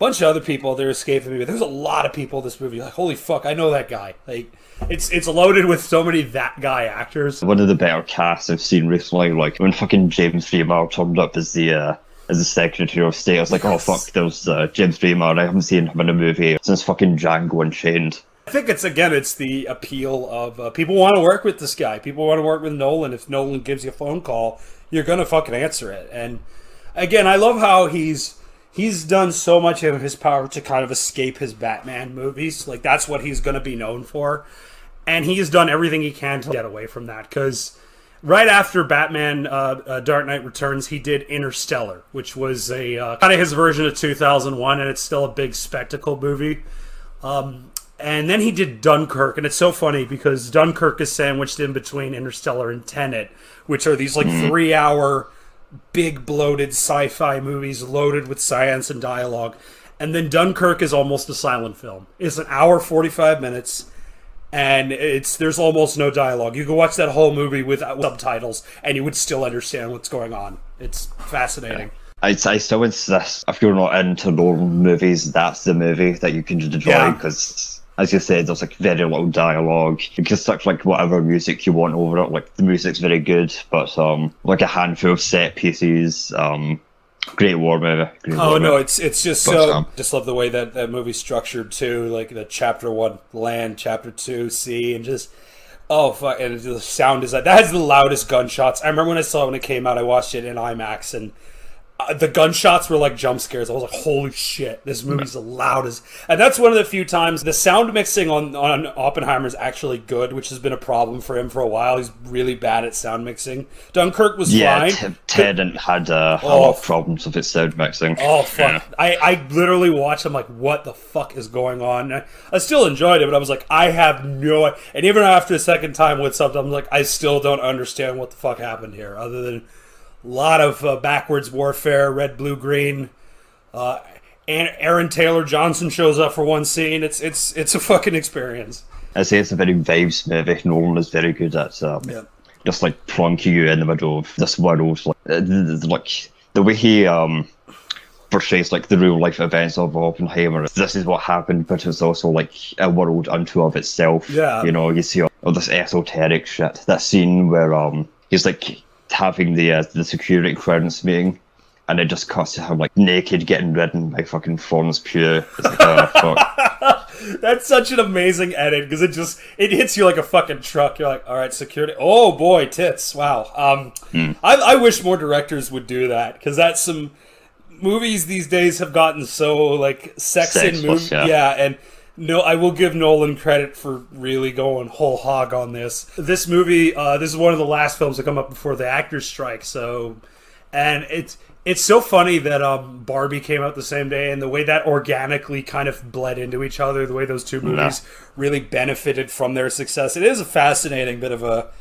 B: bunch of other people. They're escaping me. But there's a lot of people in this movie. Like holy fuck, I know that guy. Like it's it's loaded with so many that guy actors.
C: One of the better casts I've seen recently, like when fucking James Remar turned up as the uh, as the Secretary of State, I was like, oh fuck, there's uh, James Remar. I haven't seen him in a movie since fucking Django Unchained.
B: I think it's again, it's the appeal of uh, people want to work with this guy. People want to work with Nolan. If Nolan gives you a phone call, you're gonna fucking answer it. And again, I love how he's he's done so much of his power to kind of escape his Batman movies. Like that's what he's gonna be known for. And he has done everything he can to get away from that because right after Batman uh, uh, Dark Knight Returns, he did Interstellar, which was a uh, kind of his version of 2001, and it's still a big spectacle movie. Um, and then he did Dunkirk, and it's so funny because Dunkirk is sandwiched in between Interstellar and Tenet, which are these like three hour, big bloated sci fi movies loaded with science and dialogue. And then Dunkirk is almost a silent film. It's an hour, 45 minutes and it's there's almost no dialogue. You can watch that whole movie without uh, subtitles, and you would still understand what's going on. It's fascinating.
C: I, I still insist if you're not into Nolan movies, that's the movie that you can enjoy
B: Yeah.
C: because, as you said, there's like very little dialogue. You can stick like whatever music you want over it. Like the music's very good, but um, like a handful of set pieces. Um, great war movie. Great
B: Oh
C: war
B: no,
C: movie.
B: it's it's just
C: But,
B: so
C: um,
B: just love the way that that movie's structured too. Like the chapter one land, chapter two sea, and just oh fuck, and the sound is that that has the loudest gunshots. I remember when I saw it when it came out, I watched it in IMAX and. Uh, the gunshots were like jump scares. I was like, "Holy shit, this movie's the loudest!" And that's one of the few times the sound mixing on on Oppenheimer is actually good, which has been a problem for him for a while. He's really bad at sound mixing. Dunkirk was
C: yeah.
B: fine.
C: T- Tenet had uh, a
B: Oh.
C: lot of problems with its sound mixing.
B: Oh fuck! I, I literally watched. I'm like, what the fuck is going on? I, I still enjoyed it, but I was like, I have no. And even after the second time with something, I'm like, I still don't understand what the fuck happened here, other than lot of uh, backwards warfare, red, blue, green. Uh, and Aaron Taylor Johnson shows up for one scene. It's it's it's a fucking experience.
C: I say it's a very vibes movie. Nolan is very good at um,
B: Yeah.
C: just like plunking you in the middle of this world. Like, uh, like the way he um portrays like the real life events of Oppenheimer. This is what happened, but it's also like a world unto of itself.
B: Yeah.
C: you know, you see all, all this esoteric shit. That scene where um he's like having the uh, the security clearance meeting. And it just cuts to him like naked, getting ridden by fucking Florence Pugh. It's like, oh fuck.
B: That's such an amazing edit because it just it hits you like a fucking truck. You're like, all right, security. Oh boy, tits! Wow. Um, I, I wish more directors would do that because that's some movies these days have gotten so like sex in movies.
C: yeah.
B: Yeah. and no, I will give Nolan credit for really going whole hog on this. This movie, uh, this is one of the last films to come up before the actors strike. So, and it's it's so funny that um, Barbie came out the same day, and the way that organically kind of bled into each other, the way those two movies really benefited from their success. It is a fascinating bit of a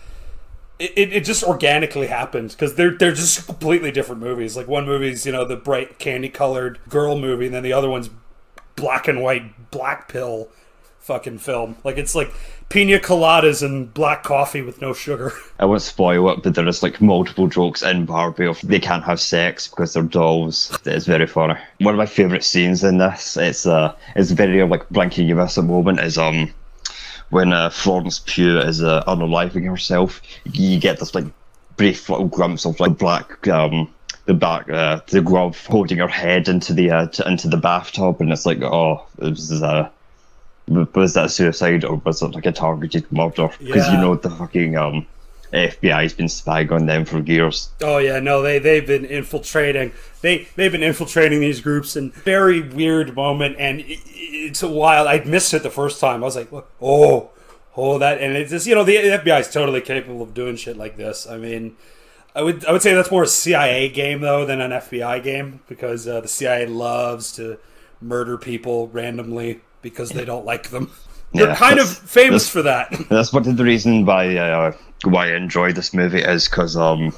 B: it, it, it just organically happened because they're they're just completely different movies. Like one movie's you know the bright candy colored girl movie, and then the other one's black and white black pill fucking film. Like it's like pina coladas and black coffee with no sugar.
C: I won't spoil it, but there is like multiple jokes in Barbie of they can't have sex because they're dolls. It's very funny. One of my favourite scenes in this, it's uh, it's very like blinking you miss a moment is um when uh, Florence Pugh is uh, unaliving herself. You get this like brief little glimpse of like black um the back uh the glove holding her head into the uh, t- into the bathtub, and it's like oh this is a. Was that suicide or was it like a targeted murder? Because you know the fucking um, FBI's been spying on them for years.
B: Oh yeah, no, they they've been infiltrating. They they've been infiltrating these groups in very weird moment, and it, it's a wild. I missed it the first time. I was like, oh, oh, that, and it's just you know the FBI is totally capable of doing shit like this. I mean, I would I would say that's more a CIA game though than an FBI game because uh, the CIA loves to murder people randomly because they don't like them. They're
C: Yeah,
B: kind of famous for that.
C: That's part of the reason why uh, why I enjoy this movie is because um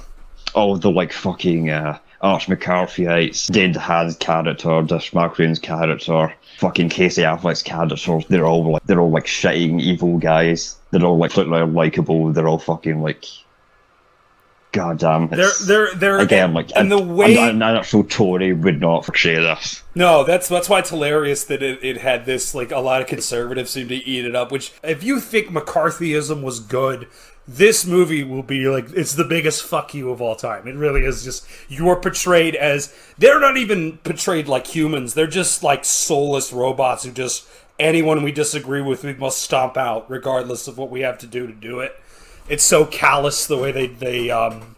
C: all the like fucking uh, Arch McCarthyites, Dane DeHaan's character, Dish McCrean's character, fucking Casey Affleck's character, they're all like they're all like shitting evil guys. They're all like totally likable. They're all fucking like. God damn.
B: They're they're they're
C: Again, like
B: and
C: an,
B: the way
C: an, an actual Tory would not portray this.
B: No, that's that's why it's hilarious that it, it had this like a lot of conservatives seem to eat it up. Which if you think McCarthyism was good, this movie will be like it's the biggest fuck you of all time. It really is just you're portrayed as they're not even portrayed like humans. They're just like soulless robots who just anyone we disagree with we must stomp out regardless of what we have to do to do it. It's so callous the way they they um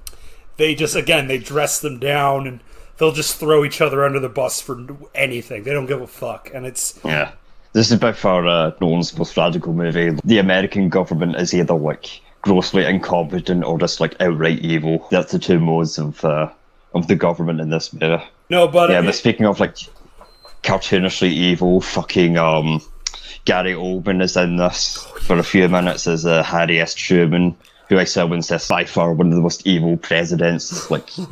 B: they just again they dress them down and they'll just throw each other under the bus for anything. They don't give a fuck, and it's
C: Yeah. This is by far uh, Nolan's most radical movie. The American government is either like grossly incompetent or just like outright evil. That's the two modes of uh, of the government in this movie.
B: no, but
C: Yeah,
B: it-
C: but speaking of like cartoonishly evil, fucking um, Gary Oldman is in this for a few minutes as uh, Harry S. Truman, who I still insist by far one of the most evil presidents. Like,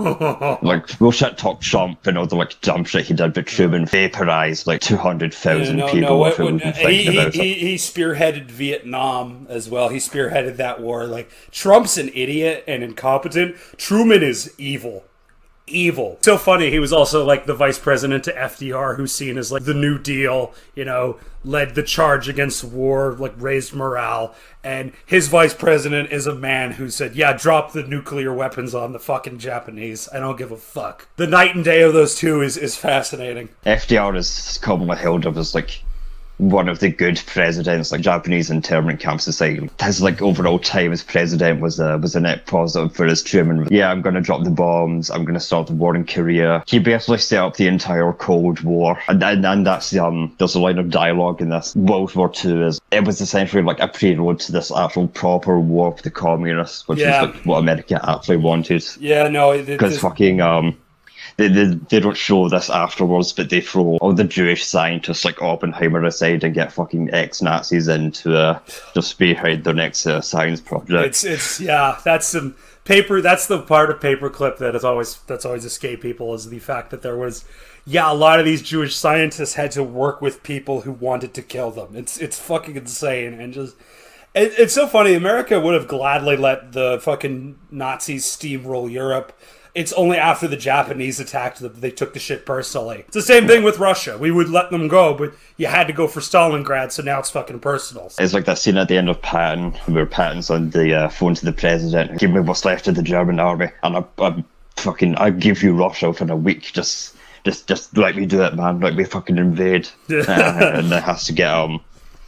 C: like we'll shit talk Trump and all the like dumb shit he did, but Truman vaporized like two hundred thousand
B: no,
C: people
B: no,
C: without
B: he, he, he, he spearheaded Vietnam as well. He spearheaded that war. Like Trump's an idiot and incompetent. Truman is evil. Evil. So funny. He was also like the vice president to FDR, who's seen as like the New Deal. You know, led the charge against war, like raised morale. And his vice president is a man who said, "Yeah, drop the nuclear weapons on the fucking Japanese. I don't give a fuck." The night and day of those two is is fascinating.
C: FDR is commonly held up as like one of the good presidents, like Japanese internment camp society. His like overall time as president was a was a net positive for his Truman. Yeah, I'm gonna drop the bombs. I'm gonna start the war in Korea. He basically set up the entire Cold War, and and, and that's um there's a line of dialogue in this. World War Two is it was essentially like a prelude to this actual proper war with the communists, which
B: Yeah.
C: is like what America actually wanted.
B: Yeah, no, it,
C: Because fucking um, they, they they don't show this afterwards, but they throw all the Jewish scientists like Oppenheimer aside and get fucking ex Nazis in to uh, just spearhead their next uh, science project.
B: It's it's yeah, that's some paper. That's the part of paperclip that is always that's always escaped people is the fact that there was yeah a lot of these Jewish scientists had to work with people who wanted to kill them. It's it's fucking insane and just. It, it's so funny. America would have gladly let the fucking Nazis steamroll Europe. It's only after the Japanese attacked that they took the shit personally. It's the same thing with Russia. We would let them go, but you had to go for Stalingrad, so now it's fucking personal.
C: It's like that scene at the end of Patton, where Patton's on the uh, phone to the president. Give me what's left of the German army, and I, I fucking I give you Russia within a week. Just, just, just let me do it, man. Let me fucking invade. uh, and it has to get um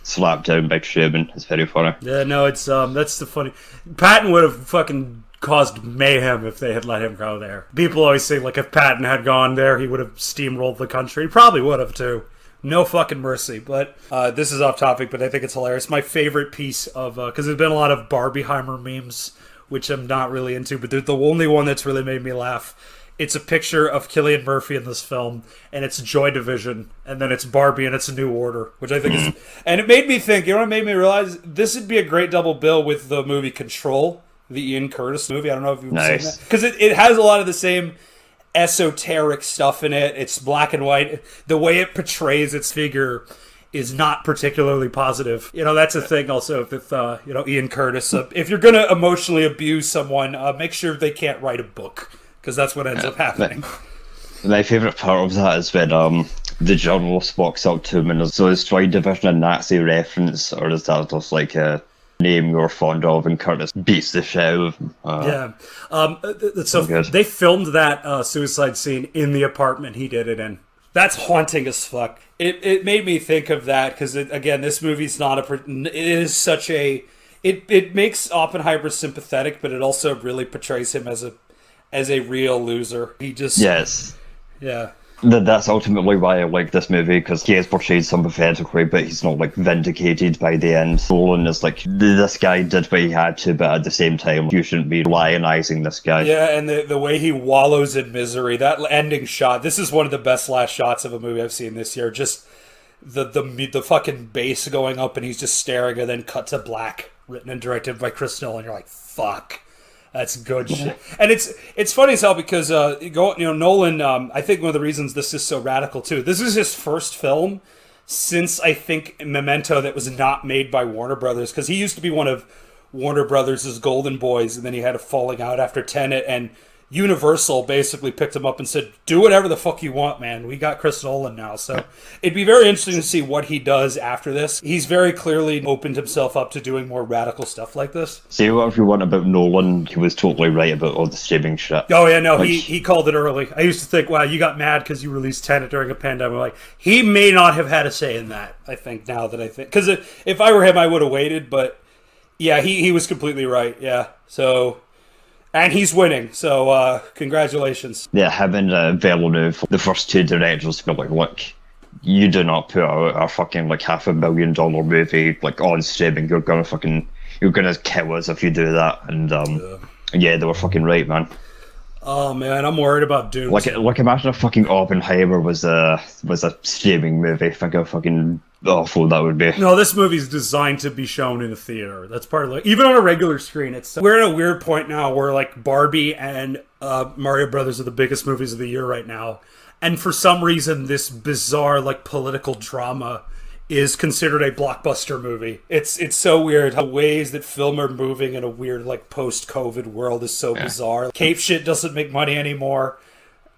C: slapped down by Sherman. It's very funny.
B: Yeah, no, it's um, that's the funny. Patton would have fucking caused mayhem if they had let him go there. People always say like if Patton had gone there, he would have steamrolled the country. He probably would have too. No fucking mercy. But uh, this is off topic, but I think it's hilarious. My favorite piece of because there's been a lot of Barbieheimer memes, which I'm not really into, but they're the only one that's really made me laugh. It's a picture of Cillian Murphy in this film, and it's Joy Division, and then it's Barbie and it's a New Order, which I think is. And it made me think. You know what made me realize this would be a great double bill with the movie Control, the Ian Curtis movie. I don't know if you've
C: Nice.
B: seen that because it, it has a lot of the same esoteric stuff in it. It's black and white. The way it portrays its figure is not particularly positive. You know, that's a thing also with uh, you know Ian Curtis. Uh, if you're gonna emotionally abuse someone, uh, make sure they can't write a book because that's what ends up happening.
C: My favourite part of that is when um the journalist walks up to him and there's so is Joy Division a Nazi reference or is that just like a name you're fond of and Curtis beats the shit out of him? Uh,
B: Yeah. Um, uh, th- th- so
C: Good.
B: they filmed that uh, suicide scene in the apartment he did it in. That's haunting as fuck. It, it made me think of that because again, this movie's not a. It is such a. It it makes Oppenheimer sympathetic, but it also really portrays him as a as a real loser. He just
C: Yes.
B: yeah.
C: Th- That's ultimately why I like this movie because he is portrayed sympathetically, but he's not like vindicated by the end. Nolan is like, this guy did what he had to, but at the same time, you shouldn't be lionizing this guy.
B: Yeah, and the the way he wallows in misery, that ending shot. This is one of the best last shots of a movie I've seen this year. Just the the the fucking bass going up, and he's just staring, and then cut to black, written and directed by Chris Nolan. And you're like, fuck. That's good shit, and it's it's funny as hell because uh, you go you know Nolan. Um, I think one of the reasons this is so radical too. This is his first film since I think Memento that was not made by Warner Brothers because he used to be one of Warner Brothers' golden boys, and then he had a falling out after Tenet, and Universal basically picked him up and said, "Do whatever the fuck you want, man. We got Chris Nolan now." So it'd be very interesting to see what he does after this. He's very clearly opened himself up to doing more radical stuff like this.
C: Say whatever you want about Nolan, he was totally right about all the streaming shit.
B: Oh yeah, no, he, he called it early. I used to think, wow, you got mad because you released Tenet during a pandemic. Like he may not have had a say in that. I think now that I think because if I were him, I would have waited. But yeah, he he was completely right. Yeah, so and he's winning. So uh congratulations.
C: Yeah, having and uh, Villeneuve, the first two directors, were like, look, you do not put out a fucking like half a million dollar movie like on streaming. You're gonna fucking, you're gonna kill us if you do that. And um, yeah, they were fucking right, man.
B: Oh man, I'm worried about Dune.
C: Like, like imagine if fucking Oppenheimer was a was a streaming movie. Think how fucking awful that would be.
B: No, this movie's designed to be shown in a theater. That's part of like even on a regular screen. It's we're at a weird point now where like Barbie and uh, Mario Brothers are the biggest movies of the year right now, and for some reason this bizarre like political drama is considered a blockbuster movie. It's it's so weird how ways that film are moving in a weird like post COVID world is so bizarre. Cape shit doesn't make money anymore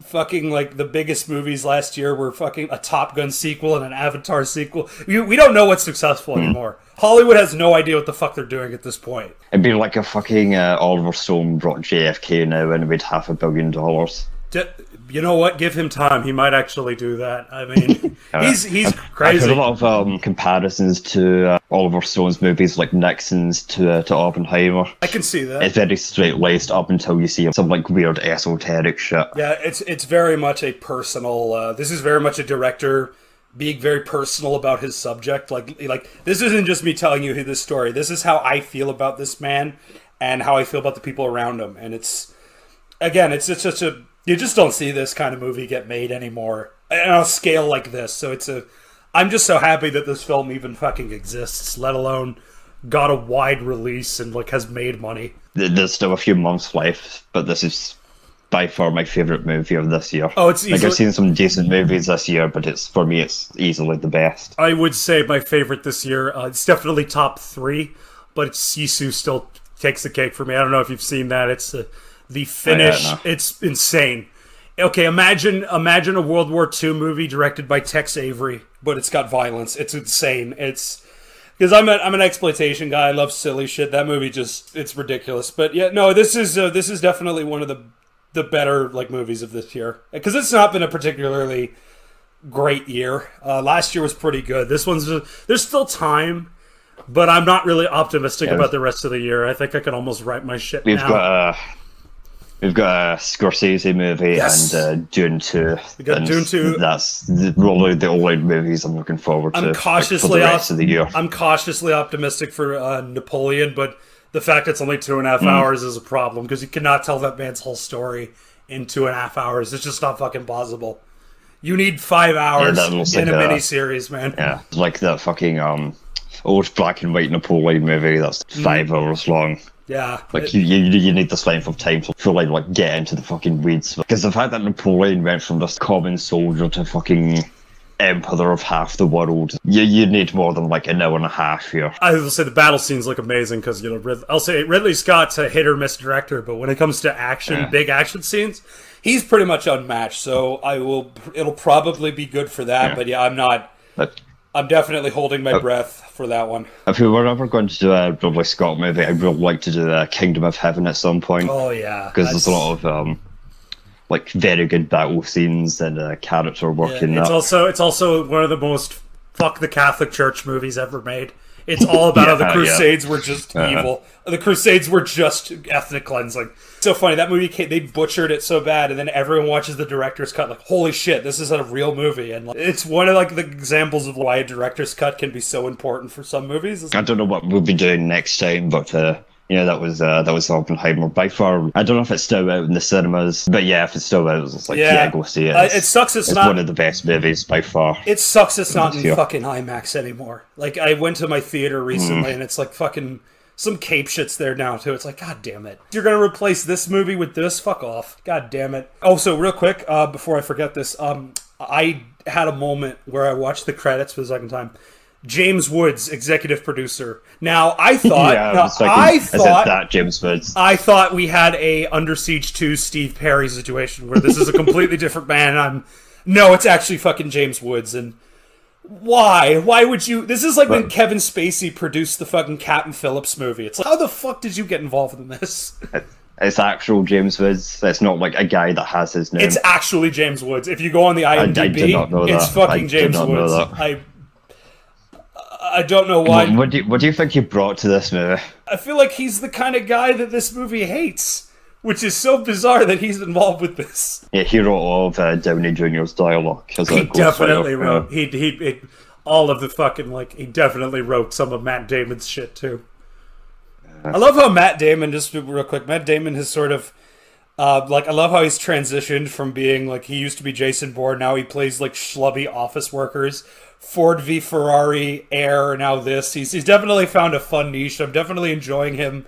B: fucking like the biggest movies last year were fucking a Top Gun sequel and an Avatar sequel. We, we don't know what's successful anymore. Hollywood has no idea what the fuck they're doing at this point.
C: It'd be like a fucking uh, Oliver Stone brought JFK now and we'd half a billion dollars.
B: You know what? Give him time. He might actually do that. I mean, he's he's
C: I've heard
B: crazy.
C: a lot of um, comparisons to uh, Oliver Stone's movies, like Nixon's to uh, to Oppenheimer.
B: I can see that.
C: It's very straight laced up until you see some like weird esoteric shit.
B: Yeah, it's it's very much a personal. Uh, this is very much a director being very personal about his subject. Like like this isn't just me telling you this story. This is how I feel about this man and how I feel about the people around him. And it's again, it's it's such a you just don't see this kind of movie get made anymore on a scale like this. So it's a. I'm just so happy that this film even fucking exists, let alone got a wide release and like has made money.
C: There's still a few months left, but this is by far my favorite movie of this year.
B: Oh, it's
C: like
B: easily-
C: I've seen some decent movies this year, but it's for me it's easily the best.
B: I would say my favorite this year. Uh, it's definitely top three, but Sisu still takes the cake for me. I don't know if you've seen that. It's uh, the Finnish.
C: no.
B: It's insane. Okay, imagine imagine a World War II movie directed by Tex Avery, but it's got violence. It's insane. It's because I'm a, I'm an exploitation guy. I love silly shit. That movie just it's ridiculous. But yeah, no, this is uh, this is definitely one of the the better like movies of this year because it's not been a particularly great year. Uh, last year was pretty good. This one's there's still time. but I'm not really optimistic
C: Yeah.
B: about the rest of the year. I think I can almost write my shit
C: We've
B: now.
C: got a we've got a Scorsese movie
B: Yes.
C: and uh, Dune two.
B: We got Dune 2.
C: That's the, really the only movies I'm looking forward to
B: I'm
C: like, for
B: cautiously
C: the rest
B: op-
C: of the year.
B: I'm cautiously optimistic for uh, Napoleon, but the fact it's only two and a half
C: Hmm.
B: half hours is a problem because you cannot tell that man's whole story in two and a half hours. It's just not fucking possible. You need five hours
C: looks
B: in
C: like
B: a
C: a-
B: mini series, man.
C: Yeah, like that fucking um old black and white Napoleon movie that's
B: Mm.
C: five hours long.
B: Yeah,
C: Like you, you, you need this length of time to fully like get into the fucking weeds. Because the fact that Napoleon went from this common soldier to fucking emperor of half the world, you you need more than like an hour and a half here.
B: I will say the battle scenes look amazing because you know Rid- I'll say Ridley Scott's a hit or miss director, but when it comes to action,
C: Yeah.
B: big action scenes, he's pretty much unmatched. So I will. It'll probably be good for that.
C: Yeah.
B: But yeah, I'm not.
C: But
B: I'm definitely holding
C: Oh.
B: my breath for that one.
C: if we were ever going to do a Ridley Scott movie, I'd really like to do a Kingdom of Heaven at some point.
B: Oh yeah,
C: because there's a lot of um, like very good battle scenes and uh, character work
B: Yeah,
C: in
B: it's also it's also one of the most fuck the Catholic Church movies ever made. It's all about how the
C: Yeah, yeah.
B: Crusades were just
C: Uh-huh.
B: evil. The Crusades were just ethnic cleansing. So funny that movie came, they butchered it so bad, and then everyone watches the director's cut like, holy shit, this is a real movie, and like, it's one of like the examples of why a director's cut can be so important for some movies. It's
C: I don't know what we'll be doing next time, but uh, you know that was uh, that was Oppenheimer by far. I don't know if it's still out in the cinemas, but yeah, if it's still out, it's like
B: Yeah.
C: yeah, go see it.
B: Uh, it sucks it's
C: it's
B: not-
C: one of the best movies by far.
B: It sucks it's not in
C: Yeah.
B: fucking IMAX anymore. Like I went to my theater recently
C: Mm.
B: and it's like fucking some cape shit's there now too. It's like god damn it. You're going to replace this movie with this? Fuck off. God damn it. Also, real quick uh before I forget this, um I had a moment where I watched the credits for the second time. James Woods, executive producer. Now I thought
C: yeah,
B: now,
C: like,
B: I thought
C: that James Woods?
B: I thought we had a Under Siege 2 Steve Perry situation where this is a completely different man. And I'm no, it's actually fucking James Woods. And why? Why would you? This is like when Kevin Spacey produced the fucking Captain Phillips movie. It's like, how the fuck did you get involved in this?
C: It's actual James Woods. It's not like a guy that has his name.
B: It's actually James Woods. If you go on the
C: I
B: IMDb,
C: not know
B: it's
C: that.
B: fucking
C: I
B: James Woods. I I don't know why.
C: what, what do you, what do you think he brought to this movie?
B: I feel like he's the kind of guy that this movie hates, which is so bizarre that he's involved with this.
C: Yeah, he wrote all of uh, Downey Jr.'s dialogue. As
B: He definitely
C: Yeah.
B: wrote. He he it, all of the fucking like. He definitely wrote some of Matt Damon's shit too. I love how Matt Damon. Just real quick, Matt Damon has sort of. Uh, like I love how he's transitioned from being like he used to be Jason Bourne. Now he plays like schlubby office workers. Ford v Ferrari, Air. Now this. He's he's definitely found a fun niche. I'm definitely enjoying him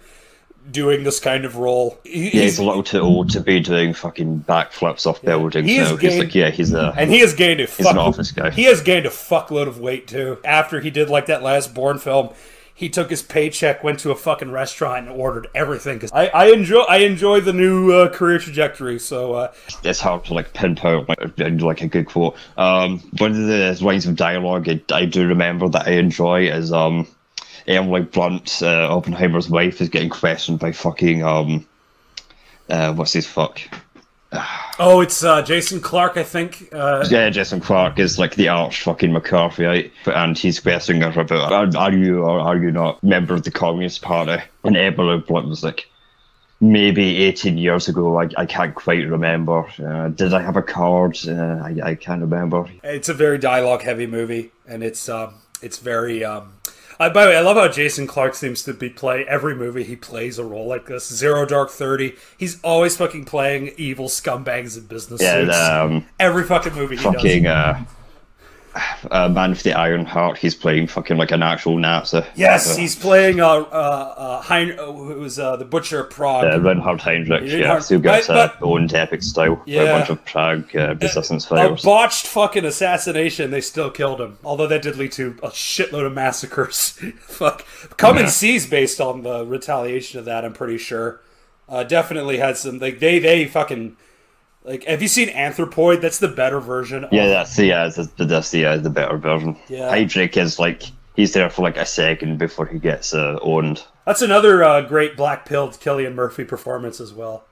B: doing this kind of role. He-
C: Yeah, he's a little too old to be doing fucking backflips off buildings.
B: He
C: so he's like, yeah, he's a.
B: And he has gained a fuck.
C: an office guy.
B: He has gained a fuckload of weight too. After he did like that last Bourne film, he took his paycheck, went to a fucking restaurant, and ordered everything. Cause I, I enjoy I enjoy the new uh, career trajectory. So uh,
C: it's hard to like pinpoint like, like a good quote. Um, one of the lines of dialogue I, I do remember that I enjoy is um, Emily Blunt, uh, Oppenheimer's wife, is getting questioned by fucking um, uh, what's his fuck?
B: oh, it's uh, Jason Clarke, I think. Uh,
C: Yeah, Jason Clarke is like the arch fucking McCarthyite, and he's questioning her about are, are you or are you not member of the Communist Party? And Emily Blunt was like, maybe 18 years ago, I, I can't quite remember. Uh, did I have a card? Uh, I, I can't remember.
B: It's a very dialogue heavy movie, and it's um, it's very um. I, by the way, I love how Jason Clarke seems to be play every movie he plays a role like this. Zero Dark Thirty, he's always fucking playing evil scumbags in business
C: Yeah,
B: suits.
C: um,
B: every fucking movie he
C: fucking
B: does.
C: uh, uh, Man with the Iron Heart. He's playing fucking like an actual Nazi.
B: Yes,
C: Uh,
B: he's playing uh, uh, uh, hein- who was uh, the Butcher of Prague.
C: uh, Reinhard Heinrich,
B: Reinhard-
C: yeah, gets
B: But-
C: uh,
B: but-
C: owned epic style
B: Yeah.
C: a bunch of Prague uh, resistance
B: a
C: fighters.
B: botched fucking assassination. They still killed him, although that did lead to a shitload of massacres. Fuck, Come and See's based on the retaliation of that. I'm pretty sure. Uh, definitely had some like they they fucking like. Have you seen Anthropoid? That's the better version. Of,
C: Yeah, that's the yeah, that's the, that's the, uh, the better version.
B: Yeah.
C: Heydrich is like he's there for like a second before he gets uh, owned.
B: that's another uh, great black pilled Cillian Murphy performance as well.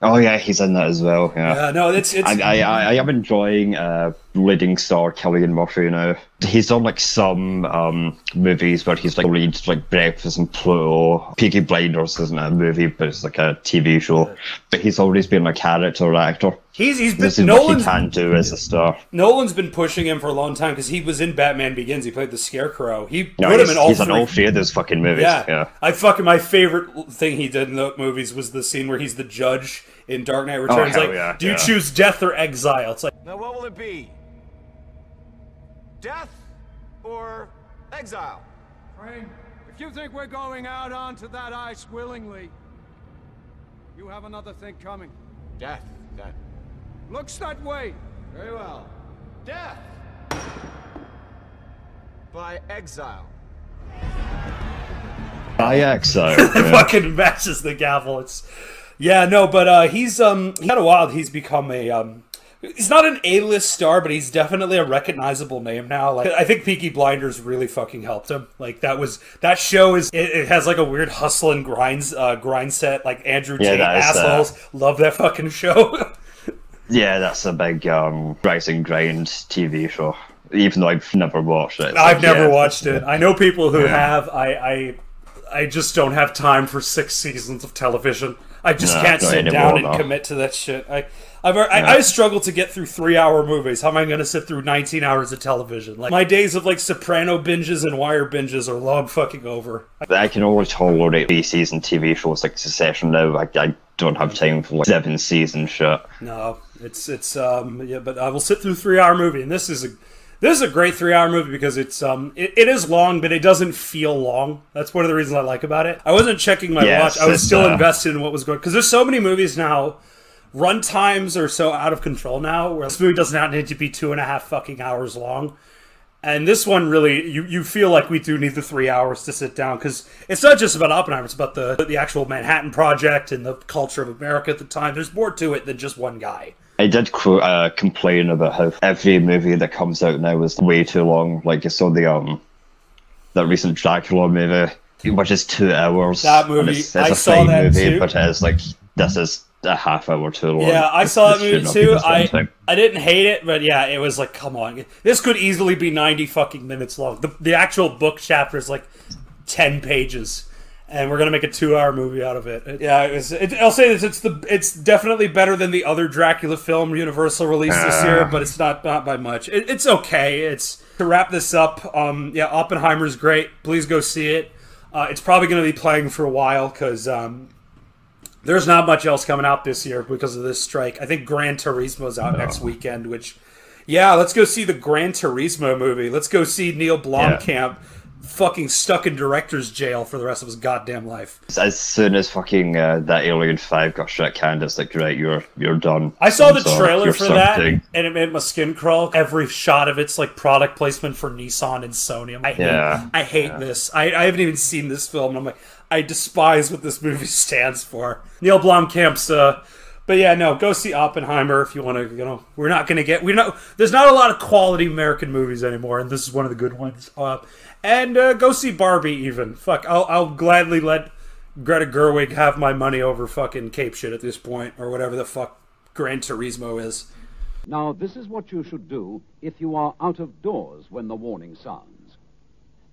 C: Oh yeah, he's in that as well. Yeah.
B: Uh, no, it's it's
C: I, I, I I am enjoying uh, leading star Cillian Murphy now. He's done like some um, movies where he's like leads like Breakfast and Pluto. Peaky Blinders isn't a movie, but it's like a TV show. But he's always been a character actor.
B: He's he's
C: This
B: been this
C: is what he
B: Nolan's
C: can do as a star.
B: Nolan's been pushing him for a long time because he was in Batman Begins. He played the Scarecrow. He
C: No,
B: put him in all
C: he's
B: three.
C: in all three of those fucking movies.
B: yeah.
C: Yeah.
B: I fucking my favorite thing he did in the movies was the scene where he's the judge in Dark Knight Returns.
C: Oh,
B: like,
C: yeah,
B: do you
C: yeah.
B: choose death or exile? It's like
G: Now, what will it be? Death or exile?
H: Frank, if you think we're going out onto that ice willingly, you have another thing coming.
G: Death, then.
H: Looks that way.
G: Very well. Death! By exile.
C: By exile.
B: fucking matches the gavel. It's yeah, no, but uh, he's um kind of wild. He's become a um. He's not an A-list star, but he's definitely a recognizable name now. Like I think Peaky Blinders really fucking helped him. Like that was that show is it, it has like a weird hustle and grinds uh, grind set. Like Andrew
C: Yeah,
B: Tate
C: uh,
B: assholes love that fucking show.
C: yeah, that's a big um, rising grind TV show. Even though I've never watched it.
B: I've
C: like,
B: never
C: yeah,
B: watched it. I know people who have. I, I I just don't have time for six seasons of television. I just
C: No,
B: can't sit
C: anymore,
B: down and
C: no.
B: commit to that shit. I I've, I, I struggle to get through three hour movies. How am I going to sit through 19 hours of television? Like my days of like Soprano binges and Wire binges are long fucking over.
C: I can only tolerate three season TV shows like Succession now. I, I don't have time for like seven season shit.
B: No, it's it's um yeah, but I will sit through three hour movie, and this is a this is a great three hour movie because it's um it, it is long, but it doesn't feel long. That's one of the reasons I like about it. I wasn't checking my
C: Yes,
B: watch; I was still
C: uh,
B: invested in what was going. Because there's so many movies now. Run times are so out of control now, where this movie does not need to be two and a half fucking hours long. And this one really, you, you feel like we do need the three hours to sit down because it's not just about Oppenheimer; it's about the the actual Manhattan Project and the culture of America at the time. There's more to it than just one guy.
C: I did uh, complain about how every movie that comes out now is way too long. Like you saw the um, that recent Dracula movie, which is two hours.
B: That movie,
C: it's, it's
B: I
C: a
B: saw that
C: movie,
B: too.
C: but it's like this is a half hour too long.
B: Yeah, I saw that
C: This
B: movie
C: not be
B: too. I. I didn't hate it, but yeah, it was like, come on, this could easily be ninety fucking minutes long. The the actual book chapter is like ten pages, and we're gonna make a two hour movie out of it. It- yeah, it was, it, I'll say this: it's the it's definitely better than the other Dracula film Universal released this year, but it's not not by much. It, it's okay. It's to wrap this up. Um, yeah, Oppenheimer's great. Please go see it. Uh, it's probably going to be playing for a while because um, there's not much else coming out this year because of this strike. I think Gran Turismo's out next weekend, which, yeah, let's go see the Gran Turismo movie. Let's go see Neil Blomkamp fucking stuck in director's jail for the rest of his goddamn life.
C: As soon as fucking uh, that Alien Five got shit canned, it's like right, you're you're done.
B: I saw the
C: So,
B: trailer
C: you're
B: for that, and it made my skin crawl. Every shot of it's like product placement for Nissan and Sony. I'm- I hate,
C: Yeah.
B: I hate this. I, I haven't even seen this film, and I'm like, I despise what this movie stands for. Neil Blomkamp's, uh, but yeah, no, go see Oppenheimer if you want to. You know, we're not gonna get. We're not. There's not a lot of quality American movies anymore, and this is one of the good ones. Uh, and uh, go see Barbie. Even fuck, I'll I'll gladly let Greta Gerwig have my money over fucking Cape shit at this point, or whatever the fuck Gran Turismo is.
I: Now, this is what you should do if you are out of doors when the warning sounds.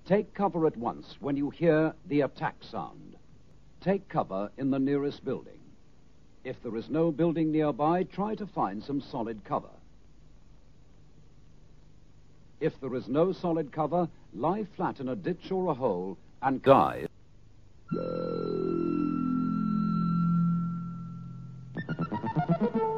I: Take cover at once when you hear the attack sound. Take cover in the nearest building. If there is no building nearby, try to find some solid cover. If there is no solid cover, lie flat in a ditch or a hole and die.